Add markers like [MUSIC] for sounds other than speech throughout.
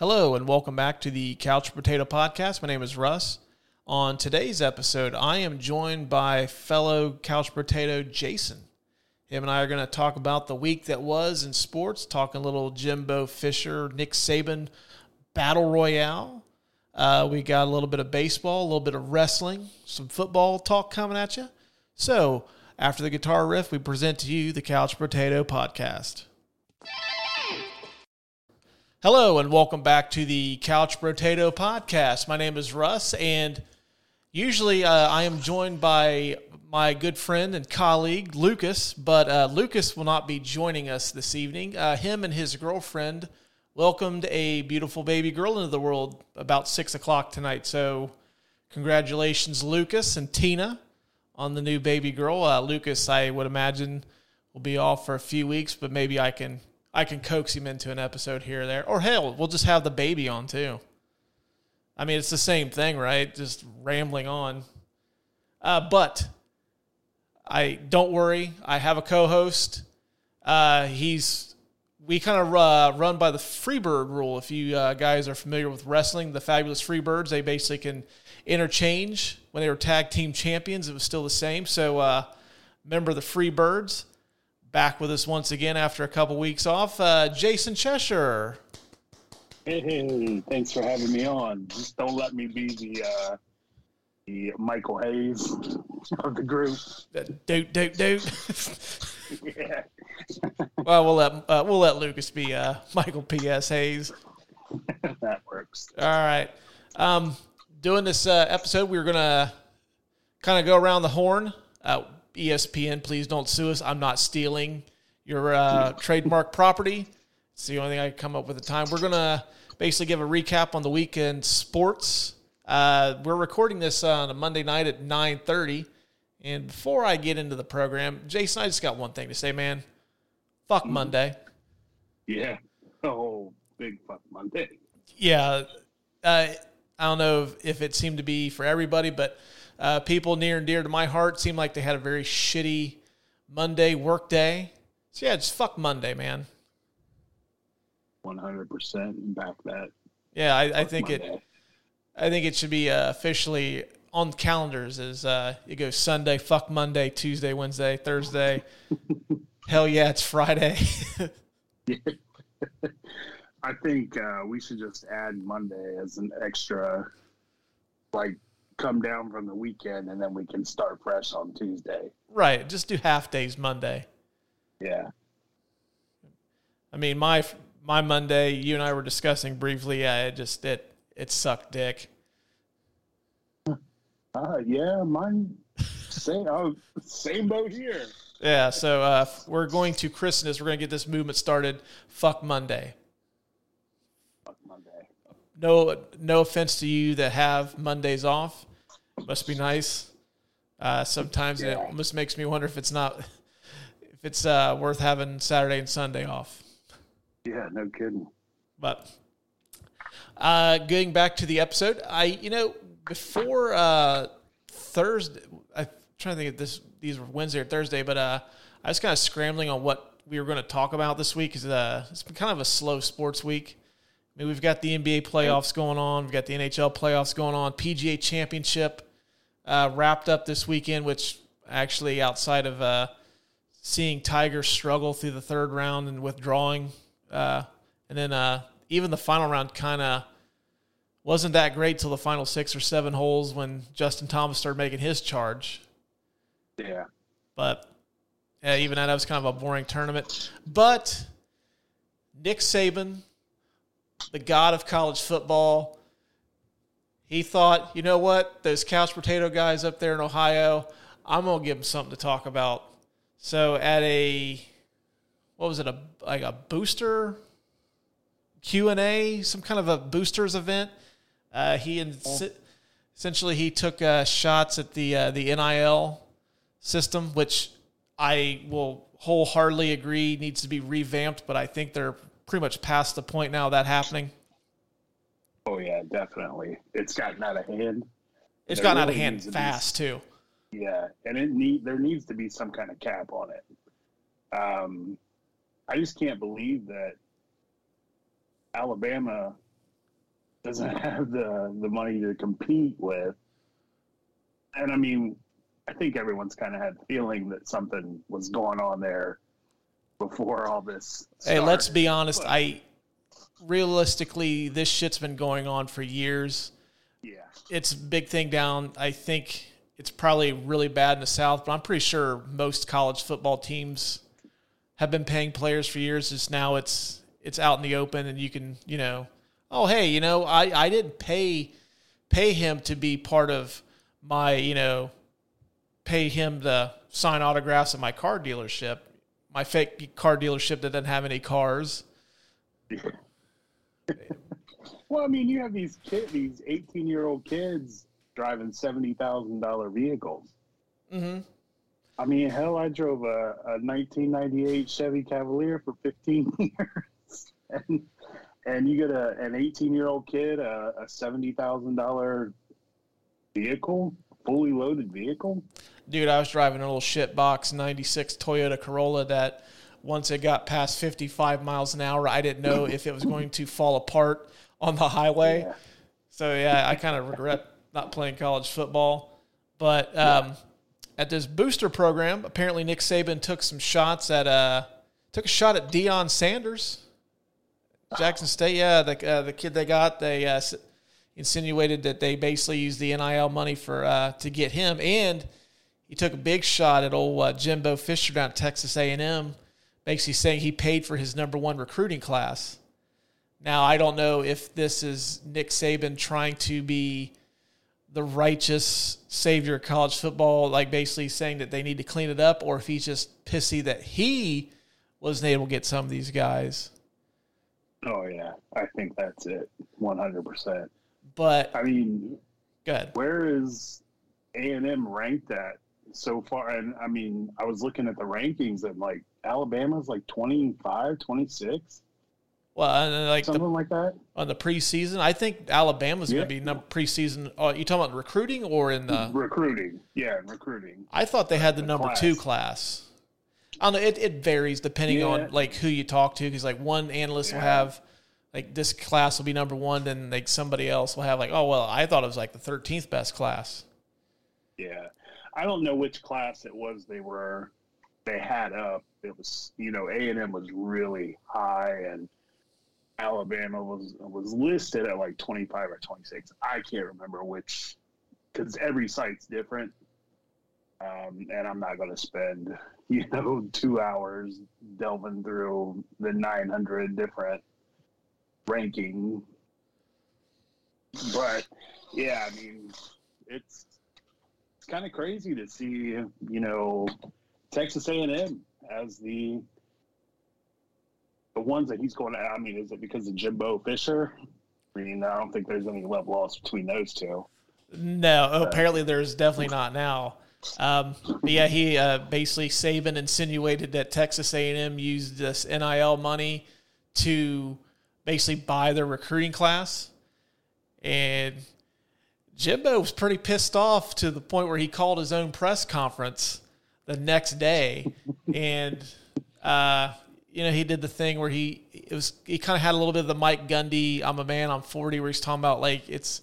Hello, and welcome back to the Couch Brotato Podcast. My name is Russ. On today's episode, I am joined by fellow Couch Brotato Jason. Him and I are going to talk about the week that was in sports, talking a little Jimbo Fisher, Nick Saban battle royale. Uh, we got a little bit of baseball, a little bit of wrestling, some football talk coming at you. So, after the guitar riff, we present to you the Couch Brotato Podcast. Hello, and welcome back to the Couch Brotato Podcast. My name is Russ, and usually uh, I am joined by my good friend and colleague, Lucas, but uh, Lucas will not be joining us this evening. Uh, him and his girlfriend welcomed a beautiful baby girl into the world about 6 o'clock tonight. So, congratulations, Lucas and Tina, on the new baby girl. Uh, Lucas, I would imagine, will be off for a few weeks, but maybe I can I can coax him into an episode here or there. Or hell, we'll just have the baby on too. I mean, it's the same thing, right? Just rambling on. Uh, but I don't worry. I have a co-host. Uh, he's we kind of uh, run by the Freebird rule. If you uh, guys are familiar with wrestling, the Fabulous Freebirds, they basically can interchange. When they were tag team champions, it was still the same. So, uh, remember the Freebirds back with us once again after a couple weeks off. Uh, Jason Cheshire. Hey, thanks for having me on. Just don't let me be the uh, the Michael Hayes of the group. Doot doot doot. yeah. [LAUGHS] well, we'll let uh, we'll let Lucas be uh, Michael P.S. Hayes. [LAUGHS] that works. All right. Um, doing this uh, episode, we are gonna kind of go around the horn. ESPN, please don't sue us. I'm not stealing your uh, trademark property. It's the only thing I can come up with at the time. We're gonna basically give a recap on the weekend sports. Uh, we're recording this on a Monday night at 9:30. And before I get into the program, Jason, I just got one thing to say, man. Fuck Monday. Yeah. Oh, big fuck Monday. Yeah. Uh, I don't know if, if it seemed to be for everybody, but uh, people near and dear to my heart seemed like they had a very shitty Monday work day. So yeah, just fuck Monday, man. One hundred percent back that. Yeah, I, I think it. I think it should be uh, officially on calendars as uh, it goes Sunday, fuck Monday, Tuesday, Wednesday, Thursday. [LAUGHS] Hell yeah, it's Friday. [LAUGHS] I think uh, we should just add Monday as an extra, like, come down from the weekend and then we can start fresh on Tuesday. right, just do half days Monday. Yeah. I mean, my my Monday, you and I were discussing briefly. It just it it sucked dick. Uh, yeah, mine. Same. Oh, same boat here. Yeah, so uh, we're going to christen this. We're going to get this movement started. Fuck Monday. No, no offense to you that have Mondays off. Must be nice. Uh, sometimes it almost makes me wonder if it's not, if it's uh, worth having Saturday and Sunday off. Yeah, no kidding. But uh, getting back to the episode, I you know before uh, Thursday, I'm trying to think if this these were Wednesday or Thursday, but uh, I was kind of scrambling on what we were going to talk about this week because uh, it's been kind of a slow sports week. I mean, we've got the NBA playoffs going on, we've got the NHL playoffs going on, PGA Championship uh, wrapped up this weekend, which actually outside of uh, seeing Tiger struggle through the third round and withdrawing, uh, and then uh, even the final round kind of wasn't that great till the final six or seven holes when Justin Thomas started making his charge. Yeah. But yeah, even that, that was kind of a boring tournament. But Nick Saban, the god of college football, he thought, you know what, those couch potato guys up there in Ohio, I'm gonna give them something to talk about. So at a what was it a like a booster Q and A, some kind of a boosters event. Uh, he ins- essentially he took uh, shots at the uh, the NIL system, which I will wholeheartedly agree needs to be revamped. But I think they're pretty much past the point now of that happening. Oh yeah, definitely. It's gotten out of hand. It's There gotten out of hand to be- fast too. Yeah, and it need there needs to be some kind of cap on it. Um, I just can't believe that Alabama doesn't [LAUGHS] have the the money to compete with. And I mean, I think everyone's kind of had feeling that something was going on there before all this. Started. Hey, let's be honest. But, I realistically, this shit's been going on for years. Yeah, it's a big thing down. I think it's probably really bad in the South, but I'm pretty sure most college football teams have been paying players for years. Just now, it's it's out in the open, and you can you know, oh hey, you know, I I didn't pay pay him to be part of my you know pay him to sign autographs at my car dealership, my fake car dealership that doesn't have any cars. [LAUGHS] well, I mean, you have these kid, these eighteen-year-old kids driving seventy thousand dollar vehicles. Mm-hmm. I mean, hell, I drove a, a 1998 Chevy Cavalier for 15 [LAUGHS] years, and and you get a an 18 year old kid a, a seventy thousand dollar vehicle, fully loaded vehicle dude, I was driving a little shit box 96 Toyota Corolla that once it got past 55 miles an hour, I didn't know if it was going to fall apart on the highway. Yeah. So, yeah, I kind of regret not playing college football. But um, yeah. at this booster program, apparently Nick Saban took some shots at, uh, took a shot at Deion Sanders. Jackson State, yeah, the, uh, the kid they got, they uh, insinuated that they basically used the NIL money for uh, to get him, and – he took a big shot at old uh, Jimbo Fisher down at Texas A&M, basically saying he paid for his number one recruiting class. Now I don't know if this is Nick Saban trying to be the righteous savior of college football, like basically saying that they need to clean it up, or if he's just pissy that he wasn't able to get some of these guys. Oh yeah, I think that's it, one hundred percent. But I mean, good. Where is A and M ranked at so far. And I mean, I was looking at the rankings and like Alabama's like 25, 26. Well, uh, like something the, like that on the preseason. I think Alabama's yeah. going to be number preseason. Oh, you talking about recruiting or in the recruiting? Yeah, recruiting. I thought they had the, the number class. two class. I don't know. It, it varies depending yeah. on like who you talk to. Because like one analyst yeah. will have like this class will be number one, then like somebody else will have like oh well I thought it was like the thirteenth best class. Yeah, I don't know which class it was they were they had up. It was you know A and M was really high and Alabama was was listed at like 25 or 26. I can't remember which because every site's different. Um, and I'm not going to spend [LAUGHS] you know two hours delving through the 900 different ranking. But yeah, I mean, it's it's kind of crazy to see, you know, Texas A&M as the the ones that he's going to. I mean, is it because of Jimbo Fisher? I mean, I don't think there's any love lost between those two. No, but, apparently there's definitely not now. Um, yeah, he uh, basically Saban insinuated that Texas A&M used this NIL money to basically buy their recruiting class, and Jimbo was pretty pissed off to the point where he called his own press conference the next day, [LAUGHS] and uh, you know he did the thing where he it was he kind of had a little bit of the Mike Gundy "I'm a man, I'm 40" where he's talking about like it's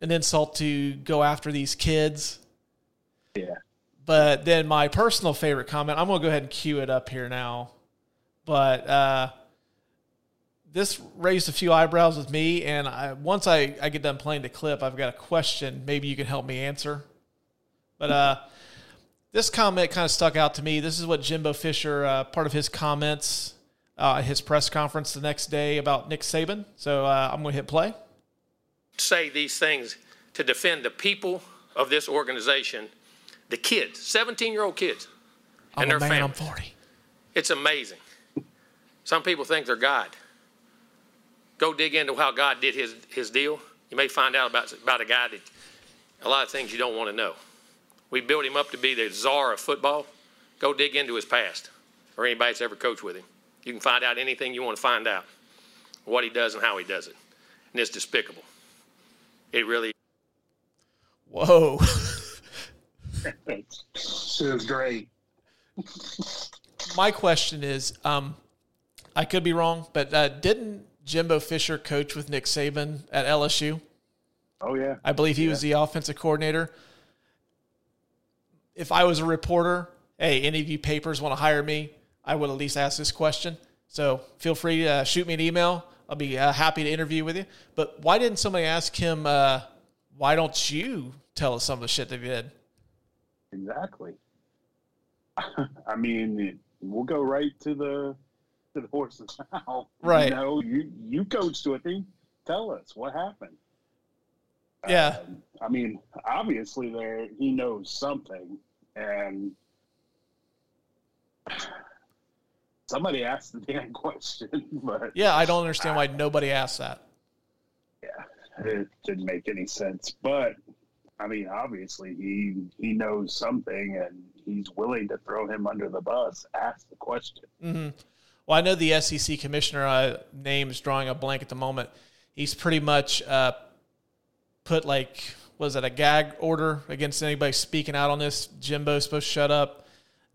an insult to go after these kids. Yeah. But then my personal favorite comment, I'm gonna go ahead and cue it up here now. But uh, this raised a few eyebrows with me, and I, once I, I get done playing the clip, I've got a question. Maybe you can help me answer. But uh, this comment kind of stuck out to me. This is what Jimbo Fisher, uh, part of his comments uh, at his press conference the next day about Nick Saban. So uh, I'm going to hit play. Say these things to defend the people of this organization, the kids, 17 year old kids, and I'm their man, families. I'm 40. It's amazing. Some people think they're God go dig into how God did his, his deal, you may find out about, about a guy that a lot of things you don't want to know. We built him up to be the czar of football. Go dig into his past or anybody that's ever coached with him. You can find out anything you want to find out, what he does and how he does it. And it's despicable. It really. Whoa. [LAUGHS] it was great. My question is um, I could be wrong, but uh, didn't Jimbo Fisher coached with Nick Saban at LSU. Oh yeah, I believe he Yeah. was the offensive coordinator. If I was a reporter, hey, any of you papers want to hire me, I would at least ask this question. So feel free to uh, shoot me an email. I'll be uh, happy to interview with you. But why didn't somebody ask him, uh, why don't you tell us some of the shit they did? exactly. [LAUGHS] I mean, we'll go right to the to the horse's [LAUGHS] mouth. Right. You know, you you coached with him. Tell us what happened. Yeah. Um, I mean, obviously, there he knows something, and [SIGHS] somebody asked the damn [LAUGHS] question, but Yeah, I don't understand why nobody asked that. yeah, it didn't make any sense. But I mean, obviously, he he knows something, and he's willing to throw him under the bus. Ask the question. hmm Well, I know the SEC commissioner uh, name is drawing a blank at the moment. He's pretty much uh, put like was it a gag order against anybody speaking out on this? Jimbo's supposed to shut up.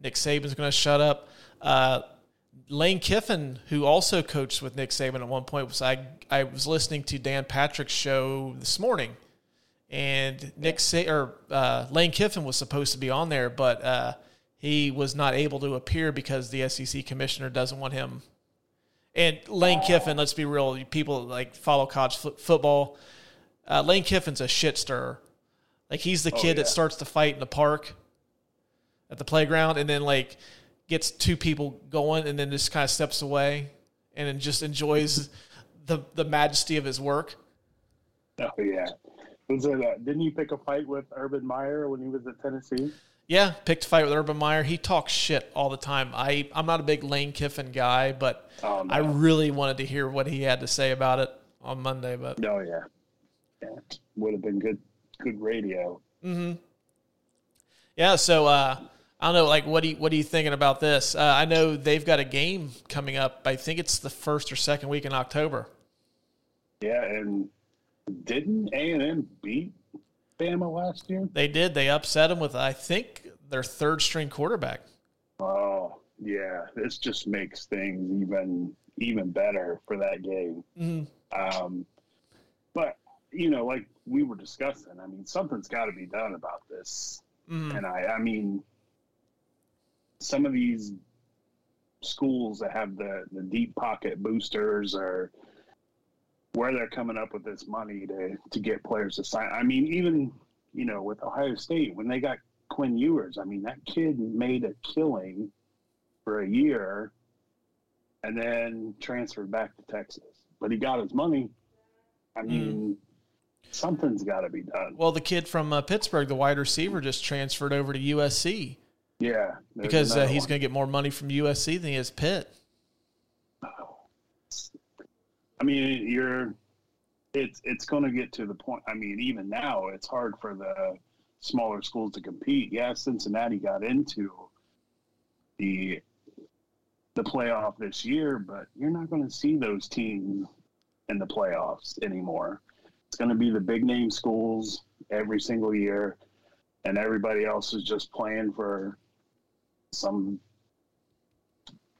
Nick Saban's going to shut up. Uh, Lane Kiffin, who also coached with Nick Saban at one point, was I I was listening to Dan Patrick's show this morning, and Nick Sa- or uh, Lane Kiffin was supposed to be on there, but uh, he was not able to appear because the SEC commissioner doesn't want him. And Lane Kiffin, let's be real, people like follow college fo- football. Uh, Lane Kiffin's a shit stirrer. Like he's the Oh, kid that starts to fight in the park, at the playground, and then like gets two people going, and then just kind of steps away, and then just enjoys the the majesty of his work. Oh yeah, was it? Uh, didn't you pick a fight with Urban Meyer when he was at Tennessee? Yeah, picked a fight with Urban Meyer. He talks shit all the time. I I'm not a big Lane Kiffin guy, but Oh, no. I really wanted to hear what he had to say about it on Monday. But Oh yeah, yeah, would have been good, good radio. Hmm. yeah, so uh, I don't know. Like, what do you, what are you thinking about this? Uh, I know they've got a game coming up. I think it's the first or second week in October. Yeah, and didn't A and M beat Bama last year? They did. They upset them with I think their third string quarterback. Oh yeah, this just makes things even even better for that game. Mhm. Um, but you know, like we were discussing, I mean, something's got to be done about this. Mhm. And I, I mean, some of these schools that have the the deep pocket boosters or where they're coming up with this money to to get players to sign. I mean, even you know, with Ohio State when they got Quinn Ewers, I mean, that kid made a killing for a year and then transferred back to Texas. But he got his money. I mean, something's got to be done. Well, the kid from uh, Pittsburgh, the wide receiver, just transferred over to USC Yeah, because uh, he's going to get more money from USC than he is Pitt. I mean, you're it's it's going to get to the point. I mean, even now, it's hard for the smaller schools to compete. Yeah, Cincinnati got into the the playoff this year, but you're not going to see those teams in the playoffs anymore. It's going to be the big name schools every single year, and everybody else is just playing for some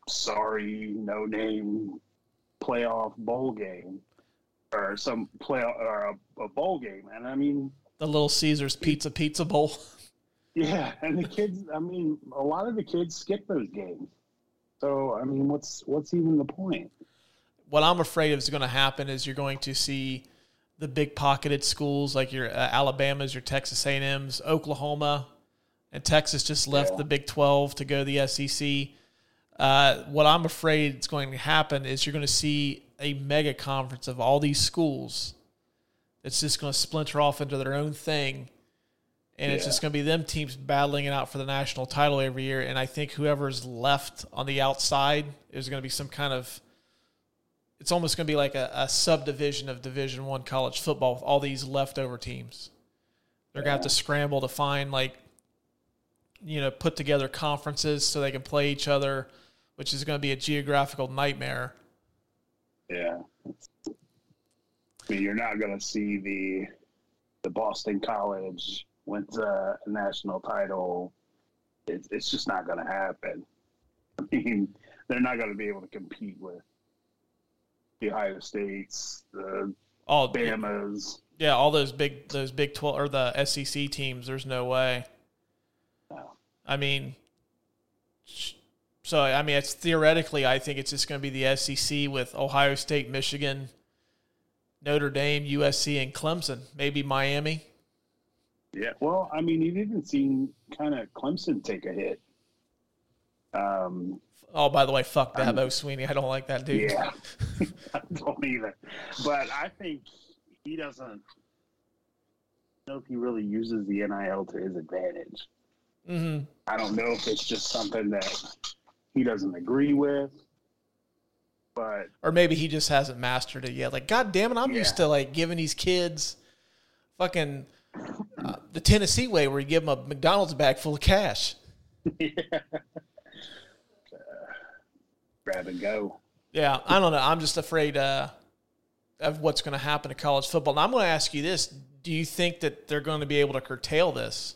sorry no name playoff bowl game or some play or a, a bowl game and i mean The Little Caesars Pizza Pizza Bowl. [LAUGHS] yeah and the kids i mean a lot of the kids skip those games so i mean what's what's even the point what I'm afraid is going to happen is you're going to see the big pocketed schools like your uh, Alabama's, your Texas A&M's, Oklahoma, and Texas just left Yeah. the Big 12 to go to the SEC. Uh, what I'm afraid is going to happen is you're going to see a mega conference of all these schools. It's just going to splinter off into their own thing. And it's just going to be them teams battling it out for the national title every year. And I think whoever's left on the outside is going to be some kind of it's almost going to be like a, a subdivision of division one college football with all these leftover teams they're going to have to scramble to find like you know put together conferences so they can play each other which is going to be a geographical nightmare yeah i mean you're not going to see the the boston college wins a national title it's, it's just not going to happen [LAUGHS] i mean they're not going to be able to compete with the Ohio States, the All Bama's. yeah, all those big those Big Twelve or the SEC teams. There's no way. No. I mean, so I mean, it's theoretically, I think it's just going to be the SEC with Ohio State, Michigan, Notre Dame, USC, and Clemson. Maybe Miami. Yeah. Well, I mean, you've even seen kind of Clemson take a hit. Um, Oh, by the way, fuck I'm- Swinney. I don't like that dude. yeah. [LAUGHS] [LAUGHS] I don't either. But I think he doesn't know if he really uses the NIL to his advantage. hmm I don't know if it's just something that he doesn't agree with. But Or maybe he just hasn't mastered it yet. Like, god damn it, I'm used to like giving these kids fucking uh, the Tennessee way, where you give them a McDonald's bag full of cash. [LAUGHS] grab and go. Yeah, I don't know. I'm just afraid uh, of what's going to happen to college football. Now, I'm going to ask you this: Do you think that they're going to be able to curtail this?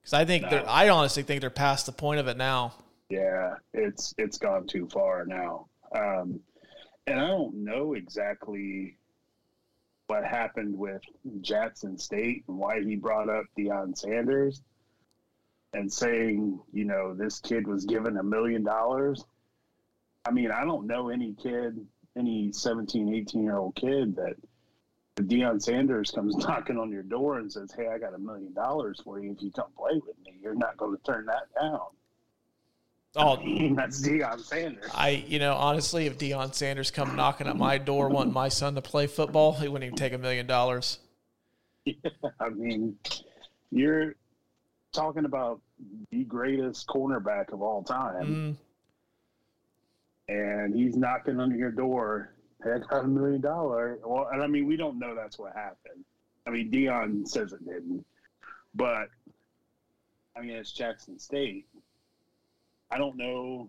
Because I think No. they're. I honestly think they're past the point of it now. Yeah, it's it's gone too far now. Um, and I don't know exactly what happened with Jackson State and why he brought up Deion Sanders and saying, you know, this kid was given a million dollars. I mean, I don't know any kid, any 17, 18 year old kid that Deion Sanders comes [LAUGHS] knocking on your door and says, Hey, I got a million dollars for you if you come play with me, you're not going to turn that down. Oh, That's Deion Sanders. I, you know, honestly, if Deion Sanders come knocking at my door wanting my son to play football, he wouldn't even take a million dollars. [LAUGHS] I mean, you're talking about the greatest cornerback of all time, Mm, and he's knocking on your door. I a million dollar. Well, and I mean, we don't know that's what happened. I mean, Deion says it didn't, but I mean, it's Jackson State. I don't know.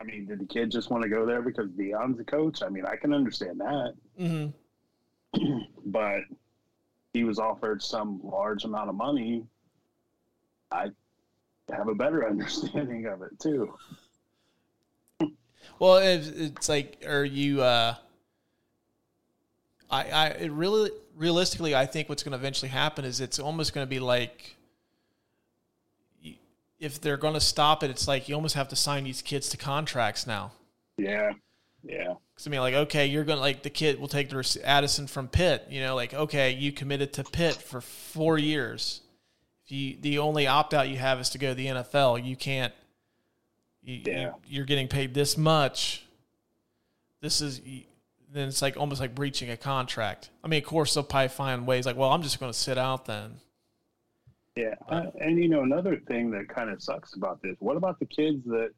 I mean, did the kid just want to go there because Deion's the coach? I mean, I can understand that. mhm. [CLEARS THROAT] but he was offered some large amount of money. I have a better [LAUGHS] understanding of it too. Well, it's, it's like, are you? Uh, I, I, it really, realistically, I think what's going to eventually happen is it's almost going to be like, if they're going to stop it, it's like you almost have to sign these kids to contracts now. Yeah, yeah, Because I mean, like, okay, you're going to like the kid will take the Addison from Pitt. You know, like, okay, you committed to Pitt for four years. If you the only opt out you have is to go to the NFL, you can't. You, Yeah. you, are getting paid this much. This is then it's like almost like breaching a contract. I mean, of course, they'll probably find ways like, well, I'm just going to sit out then. Yeah. Uh, and you know, another thing that kind of sucks about this: what about the kids that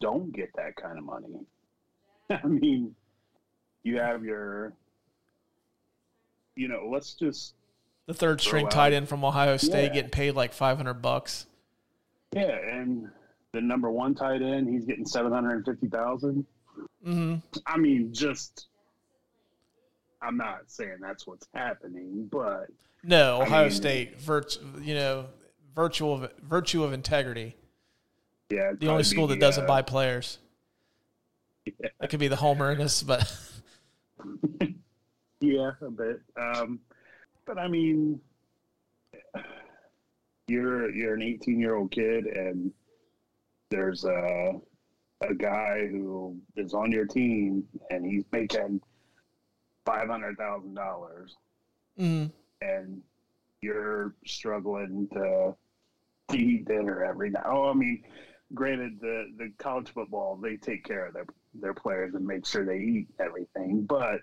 don't get that kind of money? [LAUGHS] I mean, you have your, you know, let's just The third string out. tight end from Ohio State Yeah. getting paid like 500 bucks. yeah, and the number one tight end, he's getting seven hundred and fifty thousand. hmm I mean, just I'm not saying that's what's happening, but No, I Ohio mean- State, virt, you know, virtual of, virtue of integrity. yeah, The only school that doesn't uh, buy players. Yeah. That could be the homer in this, but [LAUGHS] Yeah, a bit. Um, but I mean, you're you're an 18 year old kid, and there's a a guy who is on your team, and he's making five hundred thousand dollars, mm, and you're struggling to eat dinner every night. Oh, I mean, granted, the the college football they take care of their their players and make sure they eat everything, but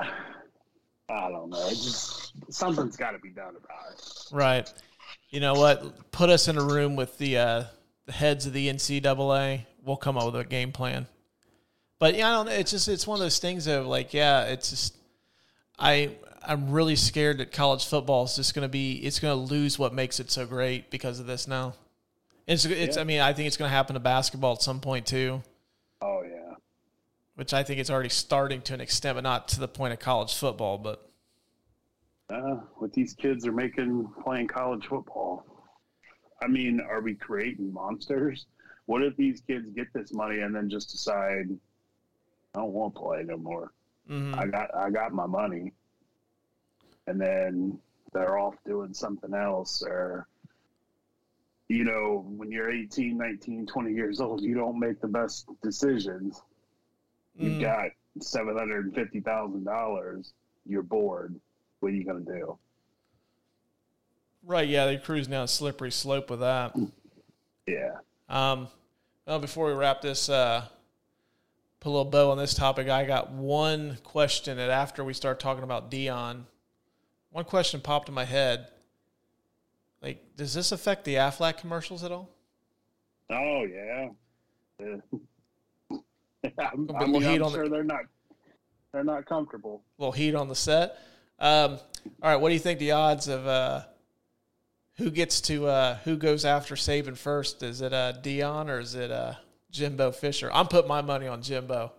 [SIGHS] I don't know. Just something's got to be done about it. right. You know what? Put us in a room with the uh, the heads of the NCAA. We'll come up with a game plan. But yeah, I don't know. It's just it's one of those things of like, yeah, it's just I I'm really scared that college football is just going to be it's going to lose what makes it so great because of this now. It's it's Yeah. I mean I think it's going to happen to basketball at some point too. Oh yeah, which I think it's already starting to an extent, but not to the point of college football. But uh, what these kids are making playing college football. I mean, are we creating monsters? What if these kids get this money and then just decide, I don't want to play no more. Mhm. I got I got my money, and then they're off doing something else or you know when you're 18 19 20 years old you don't make the best decisions you've Mm. got $750000 you're bored what are you going to do Right, yeah, they're cruising down a slippery slope with that. yeah Um, well, before we wrap this, uh, put a little bow on this topic, I got one question that after we start talking about Deion, one question popped in my head. Like, does this affect the Aflac commercials at all? oh yeah Uh, [LAUGHS] I'm, I be a little mean, heat I'm on the- they're not they're not comfortable A little heat on the set. Um, all right, what do you think the odds of uh, who gets to uh, who goes after Saban first? Is it uh, Deion or is it uh, Jimbo Fisher? I'm putting my money on Jimbo.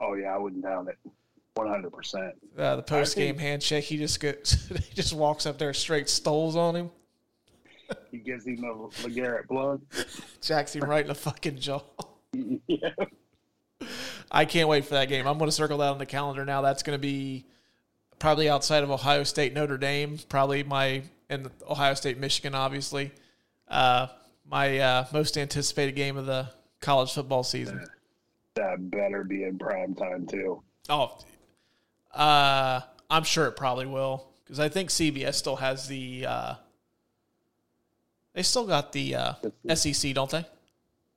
oh yeah i wouldn't doubt it 100% Uh, the post game handshake, he just goes, [LAUGHS] he just walks up there, straight stoles on him, he gives him a LeGarrette Blount jacks him right in the fucking jaw. [LAUGHS] yeah I can't wait for that game. I'm going to circle that on the calendar now. That's going to be probably outside of Ohio State, Notre Dame, probably my and Ohio State, Michigan, obviously. Uh, my uh, most anticipated game of the college football season. that better be in prime time too Oh, uh, I'm sure it probably will because I think CBS still has the. Uh, they still got the uh, SEC, don't they?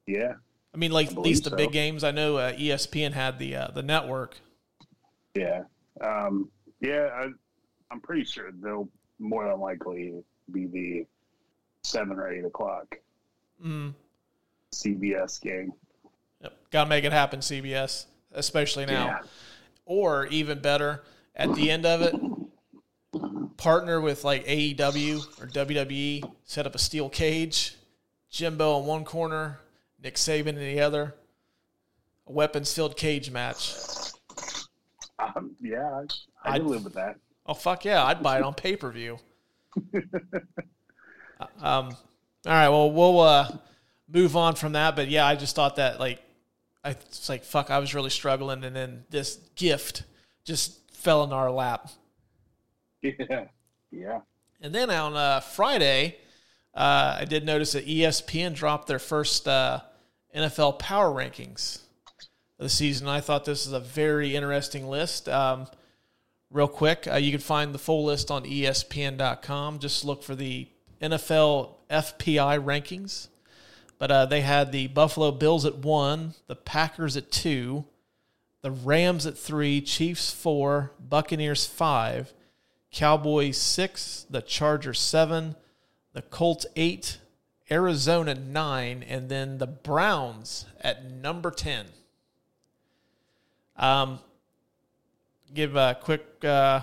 yeah I mean, like at least the so. big games. I know uh, ESPN had the uh, the network. Yeah. Um, yeah, I, I'm pretty sure they'll more than likely be the seven or eight o'clock Mm. CBS game. Yep. Got to make it happen, CBS, especially now. Yeah. Or even better, at the end of it, partner with like AEW or WWE, set up a steel cage, Jimbo in one corner, Nick Saban in the other, a weapons filled cage match. Um, yeah, I, I I'd- live with that. Oh fuck yeah, I'd buy it on pay per view. [LAUGHS] um, all right, well we'll uh, move on from that, but yeah, I just thought that like I it's like fuck, I was really struggling, and then this gift just fell in our lap. [LAUGHS] Yeah. Yeah. And then on uh, Friday, uh, I did notice that ESPN dropped their first uh, NFL power rankings of the season. I thought this is a very interesting list. Um, real quick, uh, you can find the full list on ESPN.com. Just look for the NFL FPI rankings. But uh, they had the Buffalo Bills at one, the Packers at two, the Rams at three, Chiefs four, Buccaneers five, Cowboys six, the Chargers seven, the Colts eight, Arizona nine, and then the Browns at number ten. Um, give a quick. Uh,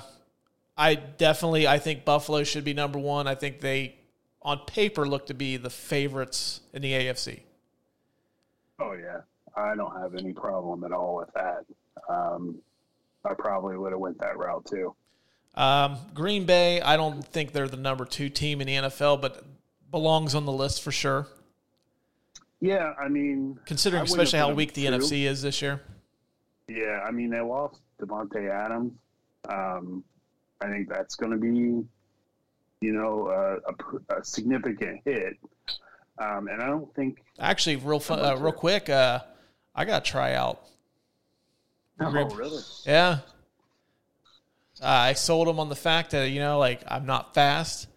I definitely I think Buffalo should be number one. I think they, on paper, look to be the favorites in the AFC. Oh yeah. I don't have any problem at all with that. Um, I probably would have went that route too. Um, Green Bay, I don't think they're the number two team in the NFL, but belongs on the list for sure. Yeah, I mean, Considering I especially how weak the two. NFC is this year. Yeah, I mean they lost Davante Adams. Um, I think that's going to be, you know, a, a a significant hit. Um, and I don't think. Actually, real fun, uh, real quick, uh, I got to try out. Oh, really? Yeah. Uh, I sold him on the fact that, you know, like I'm not fast,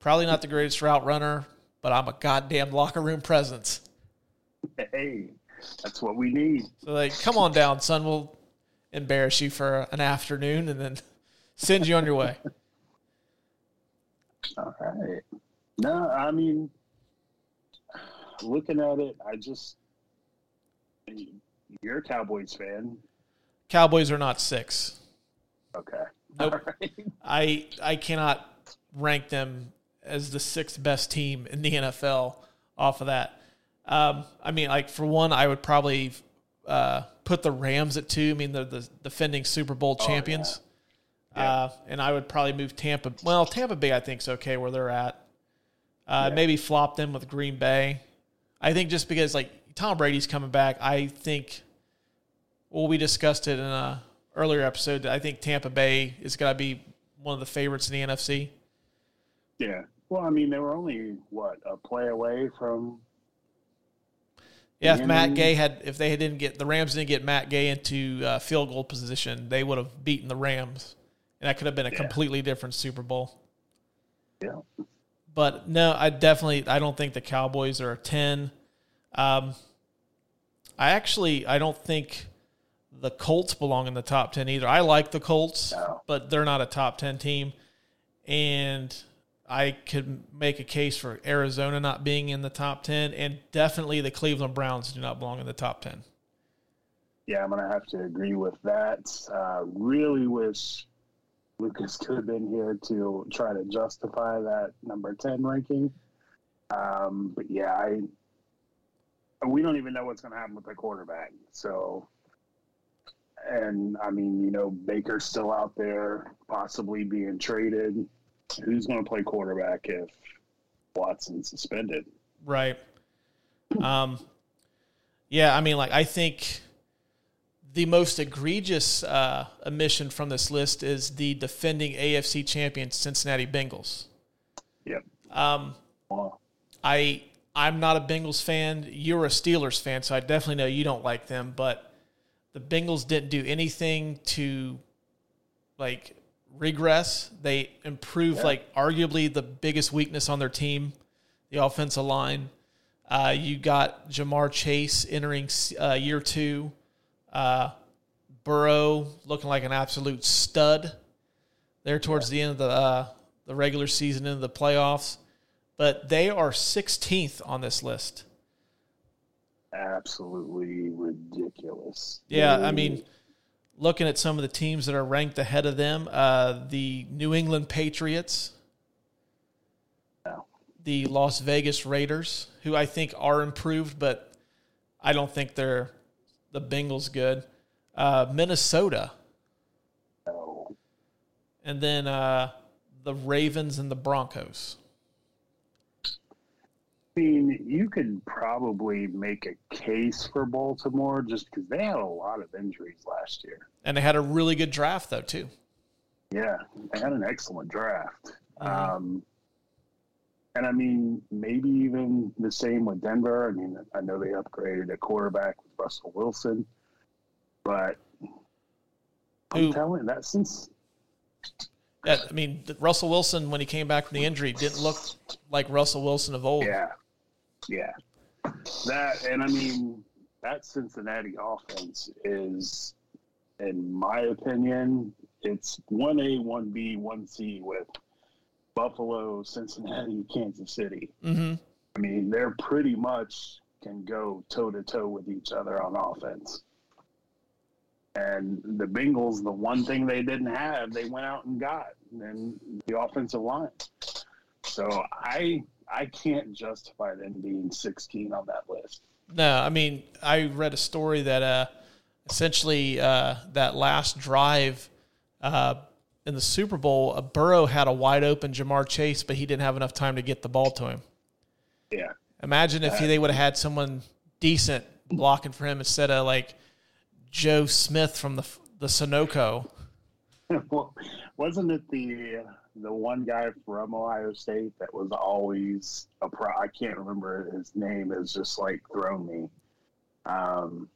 probably not the greatest route runner, but I'm a goddamn locker room presence. Hey, that's what we need. So, like, come on down, son. We'll embarrass you for an afternoon and then [LAUGHS] send you on your way. All right. No, I mean, looking at it, I just. You're a Cowboys fan. Cowboys are not six. Okay. Nope. Right. I I cannot rank them as the sixth best team in the NFL off of that. Um, I mean, like for one, I would probably uh, put the Rams at two. I mean, they're the defending Super Bowl champions, Yeah. Uh, and I would probably move Tampa. Well, Tampa Bay, I think is okay where they're at. Uh, Yeah. Maybe flop them with Green Bay. I think just because like Tom Brady's coming back, I think well, we discussed it in a earlier episode. that I think Tampa Bay is going to be one of the favorites in the NFC. Yeah. Well, I mean, they were only what a play away from. Yeah, if Matt Gay had, if they didn't get the Rams didn't get Matt Gay into uh, field goal position, they would have beaten the Rams, and that could have been a Yeah. completely different Super Bowl. Yeah. But no, I definitely I don't think the Cowboys are a ten. Um, I actually I don't think the Colts belong in the top ten either. I like the Colts, No. but they're not a top ten team, and I could make a case for Arizona not being in the top ten, and definitely the Cleveland Browns do not belong in the top ten. Yeah, I'm gonna have to agree with that. Uh, really wish Lucas could have been here to try to justify that number ten ranking. Um, but yeah, I we don't even know what's gonna happen with the quarterback. So, and I mean, you know, Baker's still out there, possibly being traded. Who's gonna play quarterback if Watson's suspended? Right. Um, yeah, I mean, like I think the most egregious uh, omission from this list is the defending AFC champion Cincinnati Bengals. Yep. Um, I I'm not a Bengals fan. You're a Steelers fan, so I definitely know you don't like them. But the Bengals didn't do anything to like regress. They improved Yeah. like arguably the biggest weakness on their team, the offensive line. Uh, you got Ja'Marr Chase entering uh, year two. Uh, Burrow looking like an absolute stud there towards the end of the uh, the regular season into the playoffs. But they are 16th on this list. absolutely ridiculous. Yeah, I mean, looking at some of the teams that are ranked ahead of them, uh, the New England Patriots, the Las Vegas Raiders, who I think are improved, but I don't think they're the Bengals good. Uh, Minnesota, and then uh, the Ravens and the Broncos. I mean, you could probably make a case for Baltimore just because they had a lot of injuries last year. And they had a really good draft, though, too. Yeah, they had an excellent draft. Um, and I mean, maybe even the same with Denver. I mean, I know they upgraded a quarterback with Russell Wilson, but I'm Who- telling that since Yeah, I mean, Russell Wilson, when he came back from the injury, didn't look like Russell Wilson of old. Yeah, yeah. That and I mean that Cincinnati offense is, in my opinion, it's one A, one B, one C with Buffalo, Cincinnati, Kansas City. hmm I mean, they're pretty much can go toe to toe with each other on offense. And the Bengals, the one thing they didn't have, they went out and got, and the offensive line. So I I can't justify them being 16 on that list. No, I mean, I read a story that uh, essentially uh, that last drive uh, in the Super Bowl, uh, Burrow had a wide open Ja'Marr Chase, but he didn't have enough time to get the ball to him. Yeah, Imagine if they would have had someone decent blocking for him instead of like Joe Smith from the the Sunoco. [LAUGHS] well, wasn't it the the one guy from Ohio State that was always a pro? I can't remember his name. Is just like thrown me. Um,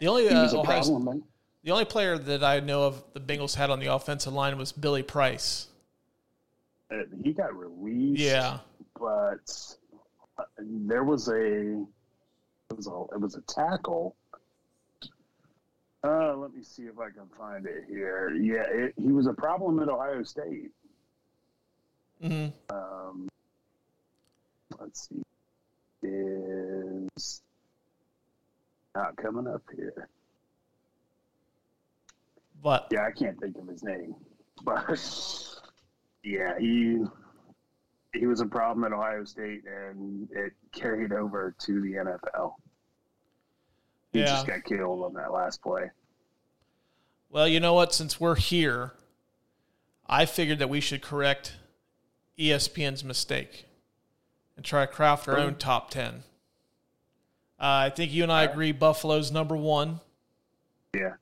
The only he uh, was a Ohio- problem. The only player that I know of the Bengals had on the offensive line was Billy Price. Uh, He got released. Yeah, but uh, there was a it was a it was a tackle. Uh, let me see if I can find it here. Yeah, it, he was a problem at Ohio State. Mm-hmm. Um, let's see, is not coming up here. But Yeah, I can't think of his name, but [LAUGHS] yeah, he he was a problem at Ohio State, and it carried over to the NFL. He Yeah. just got killed on that last play. Well, you know what? Since we're here, I figured that we should correct ESPN's mistake and try to craft our own top 10. Uh, I think you and I agree Buffalo's number one. Yeah.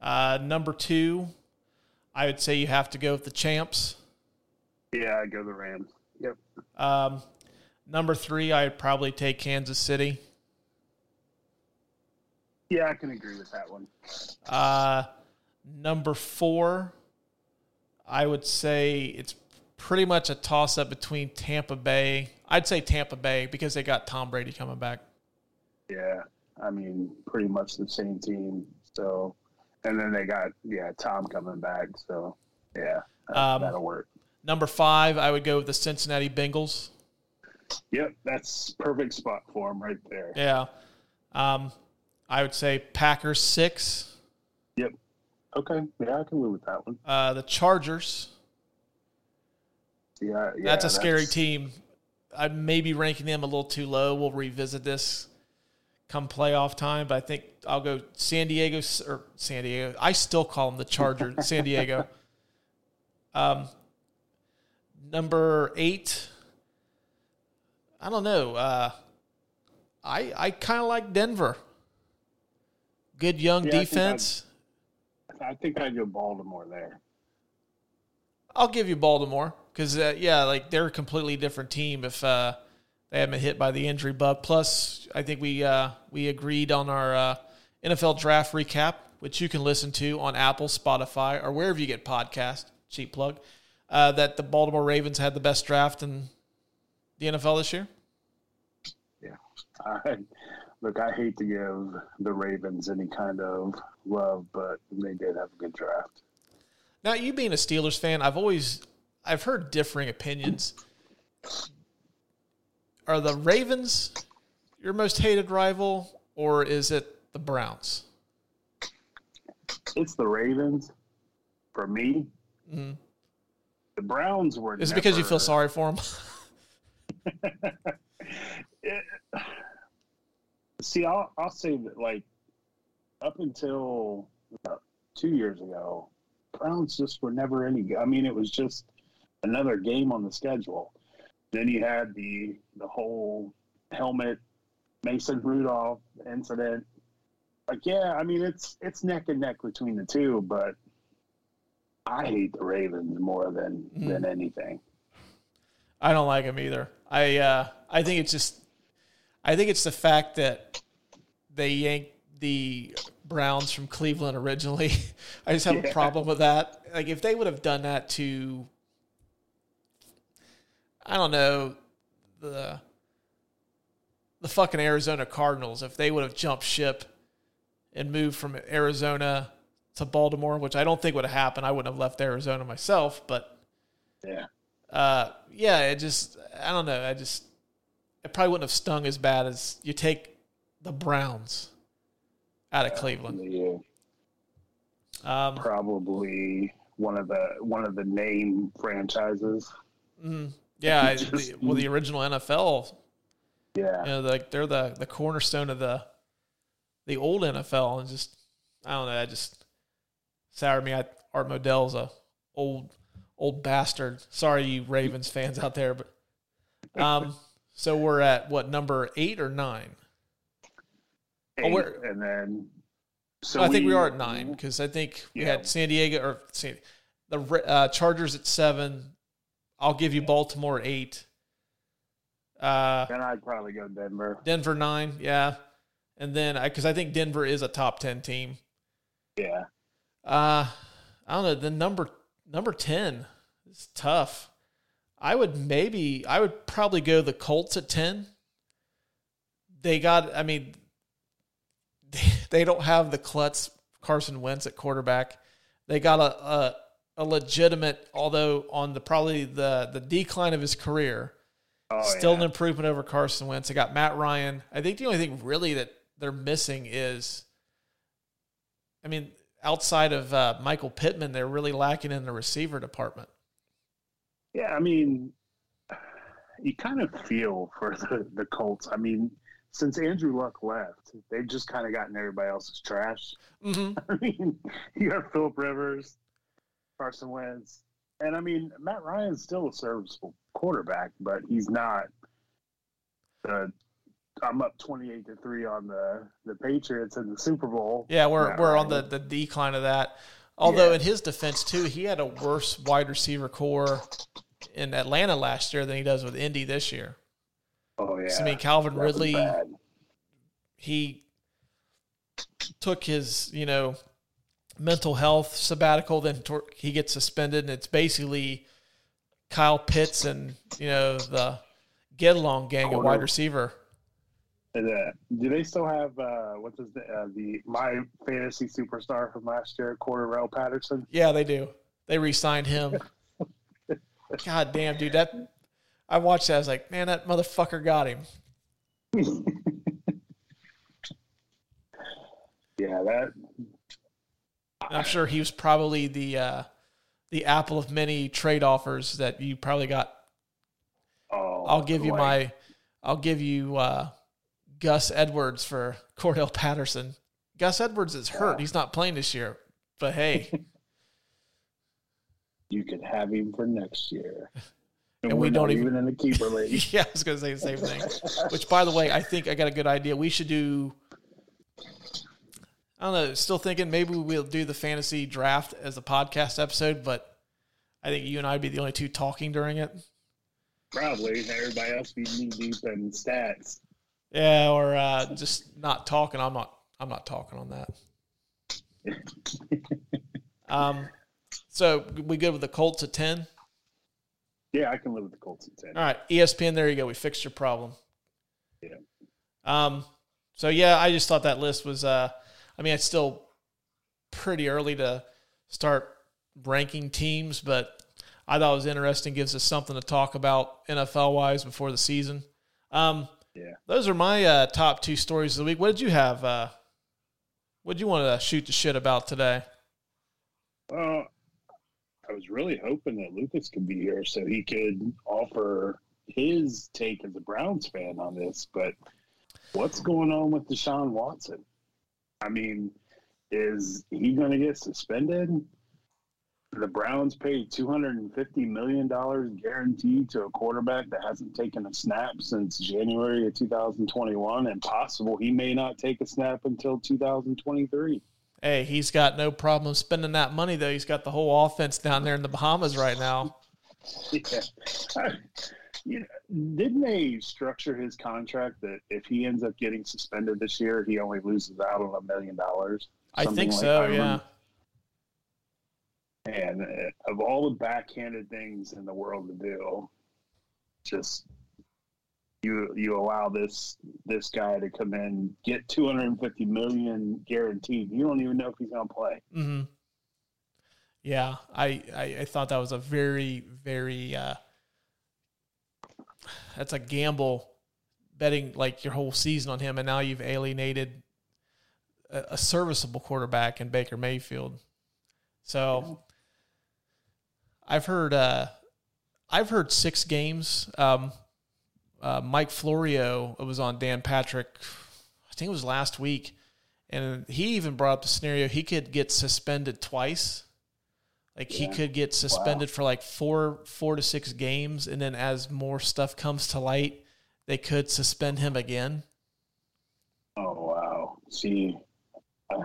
Uh, number two, I would say you have to go with the champs. Yeah, I go the Rams. Yep. Um, number three, I'd probably take Kansas City. Yeah, I can agree with that one. Uh, number four, I would say it's pretty much a toss up between Tampa Bay. I'd say Tampa Bay because they got Tom Brady coming back. Yeah, I mean, pretty much the same team. So, and then they got yeah Tom coming back. So, yeah, that, Um, that'll work. Number five, I would go with the Cincinnati Bengals. Yep, that's perfect spot for him right there. Yeah. Um, I would say Packers six. Yep. Okay, yeah, I can live with that one. Uh, the Chargers. Yeah, yeah that's a scary team. I may be ranking them a little too low. We'll revisit this come playoff time, but I think I'll go San Diego or San Diego. I still call them the Chargers, [LAUGHS] San Diego. Um, number eight. I don't know. Uh, I I kind of like Denver. Good young Yeah, defense. I think I'd go Baltimore there. I'll give you Baltimore because uh, yeah, like they're a completely different team if uh, they haven't been hit by the injury bug. Plus, I think we uh, we agreed on our uh, NFL draft recap, which you can listen to on Apple, Spotify, or wherever you get podcast. Cheap plug. Uh, that the Baltimore Ravens had the best draft in the NFL this year. Yeah. I, look, I hate to give the Ravens any kind of love, but they did have a good draft. Now, you being a Steelers fan, I've always I've heard differing opinions. Are the Ravens your most hated rival, or is it the Browns? It's the Ravens for me. Mhm. The Browns were. Is it because you feel sorry for them? It- [LAUGHS] see, I'll I'll say that like up until about two years ago, Browns just were never any. good. I mean, it was just another game on the schedule. Then you had the the whole helmet Mason Rudolph incident. Like, yeah, I mean, it's it's neck and neck between the two, but I hate the Ravens more than Mm. than anything. I don't like them either. I uh, I think it's just I think it's the fact that they yanked the Browns from Cleveland originally. [LAUGHS] I just have a problem with that. Like if they would have done that to I don't know the the fucking Arizona Cardinals if they would have jumped ship and moved from Arizona to Baltimore, which I don't think would have happened. I wouldn't have left Arizona myself, but Yeah. uh, yeah, it just I don't know. I just it probably wouldn't have stung as bad as you take the Browns out of Cleveland. Yeah. Um, probably one of the one of the name franchises. mm, yeah, [LAUGHS] Just- the, well, the original NFL, Yeah, you know, like they're the the cornerstone of the the old NFL, and just I don't know. I just soured me. I, Art Modell's a old old bastard. Sorry, you Ravens fans out there, but um, [LAUGHS] so we're at what number eight or nine? Eight, Oh, and then so I think we are at nine because I think we Yeah. had San Diego or San, the uh, Chargers at seven. I'll give you Baltimore eight. Uh, Then I'd probably go Denver. Denver nine, yeah, and then I because I think Denver is a top ten team. Yeah, Uh, I don't know. The number number ten is tough. I would maybe I would probably go the Colts at ten. They got. I mean, they, [LAUGHS] they don't have the klutz Carson Wentz at quarterback. They got a, a a legitimate, although on the probably the the decline of his career, oh, still an improvement over Carson Wentz. They got Matt Ryan. I think the only thing really that they're missing is, I mean, outside of uh, Michael Pittman, they're really lacking in the receiver department. yeah. I mean, you kind of feel for the the Colts. I mean, since Andrew Luck left, they've just kind of gotten everybody else's trash. Mm-hmm. [LAUGHS] I mean, you got Philip Rivers, Carson Wentz, and I mean Matt Ryan's still a serviceable quarterback, but he's not the I'm up 28 to three on the the Patriots in the Super Bowl. Yeah, we're Matt we're on the, the decline of that. Although Yeah. in his defense too, he had a worse wide receiver corps in Atlanta last year than he does with Indy this year. Oh yeah. So, I mean, Calvin that Ridley, he took his you know mental health sabbatical, then he gets suspended, and it's basically Kyle Pitts and you know the get along gang at wide receiver. And, uh, do they still have uh, what's his uh, the my fantasy superstar from last year, Cordarrelle Patterson? Yeah, they do. They re-signed him. [LAUGHS] God damn, dude, that I watched that. I was like, man, that motherfucker got him. [LAUGHS] Yeah, that I'm sure he was probably the uh, the apple of many trade offers that you probably got. oh I'll give you like, my, I'll give you uh, Gus Edwards for Cordell Patterson. Gus Edwards is hurt; Yeah. he's not playing this year. But hey, [LAUGHS] you could have him for next year. [LAUGHS] And, And we don't even- even in the keeper [LAUGHS] league. yeah, I was going to say the same thing. Which, by the way, I think I got a good idea. We should do. I don't know. Still thinking maybe we'll do the fantasy draft as a podcast episode, but I think you and I'd be the only two talking during it. Probably everybody else be knee deep in stats. Yeah, or uh, just not talking. I'm not. I'm not talking on that. [LAUGHS] um, so we good with the Colts at ten. Yeah, I can live with the Colts at ten. All right, ESPN. There you go. We fixed your problem. Yeah. Um. So yeah, I just thought that list was. Uh, I mean, it's still pretty early to start ranking teams, but I thought it was interesting. Gives us something to talk about NFL wise before the season. Um. Yeah. Those are my uh, top two stories of the week. What did you have? Uh, what did you want to shoot the shit about today? Well, I was really hoping that Lucas could be here so he could offer his take as a Browns fan on this. But what's going on with Deshaun Watson? I mean, is he going to get suspended? The Browns paid two hundred and fifty million dollars guaranteed to a quarterback that hasn't taken a snap since January of two thousand twenty-one, and possible he may not take a snap until two thousand twenty-three. Hey, he's got no problem spending that money though. He's got the whole offense down there in the Bahamas right now. [LAUGHS] Yeah. You know, didn't they structure his contract that if he ends up getting suspended this year, he only loses out on a million dollars? I think like- so. I yeah. And uh, of all the backhanded things in the world to do, just you you allow this this guy to come in, get two hundred and fifty million guaranteed. You don't even know if he's going to play. hmm Yeah, I, I I thought that was a very very uh, that's a gamble betting like your whole season on him, and now you've alienated a, a serviceable quarterback in Baker Mayfield. So I've heard uh, I've heard six games. Um, uh, Mike Florio was on Dan Patrick. I think it was last week, and he even brought up the scenario he could get suspended twice. Like he could get suspended for like four four to six games, and then as more stuff comes to light, they could suspend him again. Oh wow! See, uh,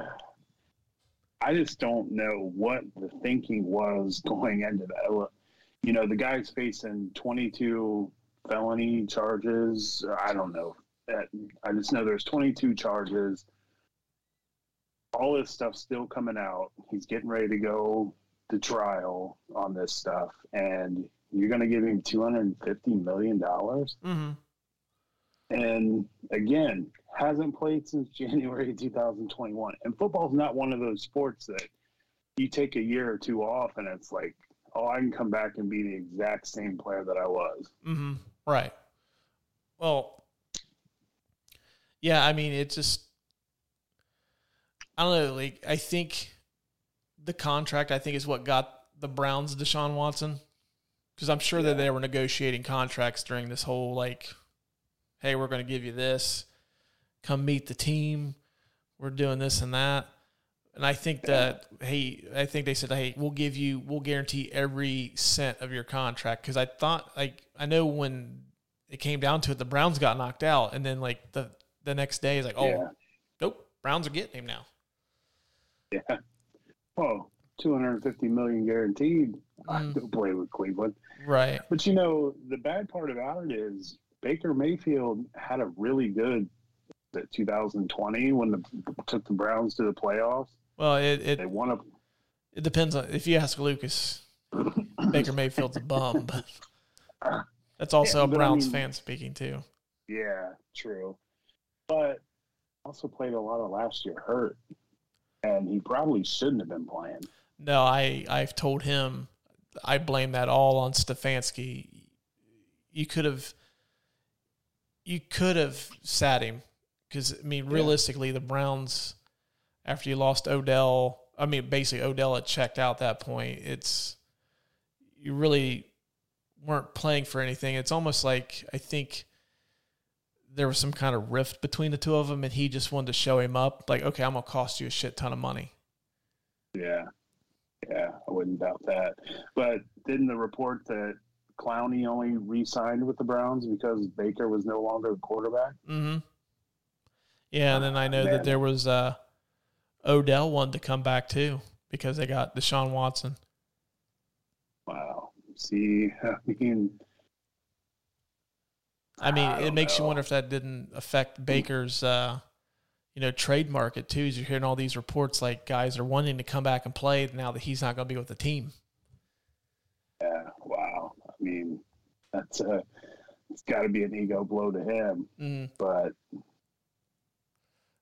I just don't know what the thinking was [LAUGHS] going into that. You know, the guy's facing 22 felony charges. I don't know. That I just know there's 22 charges. All this stuff's still coming out. He's getting ready to go to trial on this stuff, and you're going to give him 250 million dollars. Mm-hmm. and again hasn't played since [LAUGHS] January 2021. And football's not one of those sports that you take a year or two off and it's like, oh, I can come back and be the exact same player that I was. Mm-hmm. Right. Well, yeah. I mean, it just I don't know. Like, I think the contract, I think, is what got the Browns Deshaun Watson because I'm sure that they were negotiating contracts during this whole like, hey, we're going to give you this, come meet the team, we're doing this and that. And I think that hey, I think they said hey, we'll give you, we'll guarantee every cent of your contract because I thought like I know when it came down to it. The Browns got knocked out, and then like the the next day is like, oh, Yeah. nope, Browns are getting him now. Yeah. Oh, 250 million guaranteed. I Mm. don't play with Cleveland. Right. But you know, the bad part about it is Baker Mayfield had a really good that 2020 when the took the Browns to the playoffs. Well, it it, They won a it depends on if you ask Lucas, Baker Mayfield's a bum, but that's also Yeah, a but I Browns mean- fan speaking too. yeah, true. But also played a lot of last year hurt. And he probably shouldn't have been playing. No, I I've told him I blame that all on Stefanski. You could have you could have sat him because I mean realistically the Browns after you lost Odell, I mean basically Odell had checked out that point. It's you really weren't playing for anything. It's almost like I think there was some kind of rift between the two of them, and he just wanted to show him up. Like, okay, I'm gonna cost you a shit ton of money. Yeah. Yeah, I wouldn't doubt that. But didn't the report that Clowney only re signed with the Browns because Baker was no longer the quarterback? Mm-hmm. Yeah, and then I know Man. that there was uh, Odell wanted to come back too because they got Deshaun Watson. Wow. See, [LAUGHS] I mean, I mean, I it makes you wonder if that didn't affect Baker's, uh, you know, trade market too. As you're hearing all these reports, like guys are wanting to come back and play now that he's not going to be with the team. yeah, wow. I mean, that's a, it's got to be an ego blow to him. Mm. But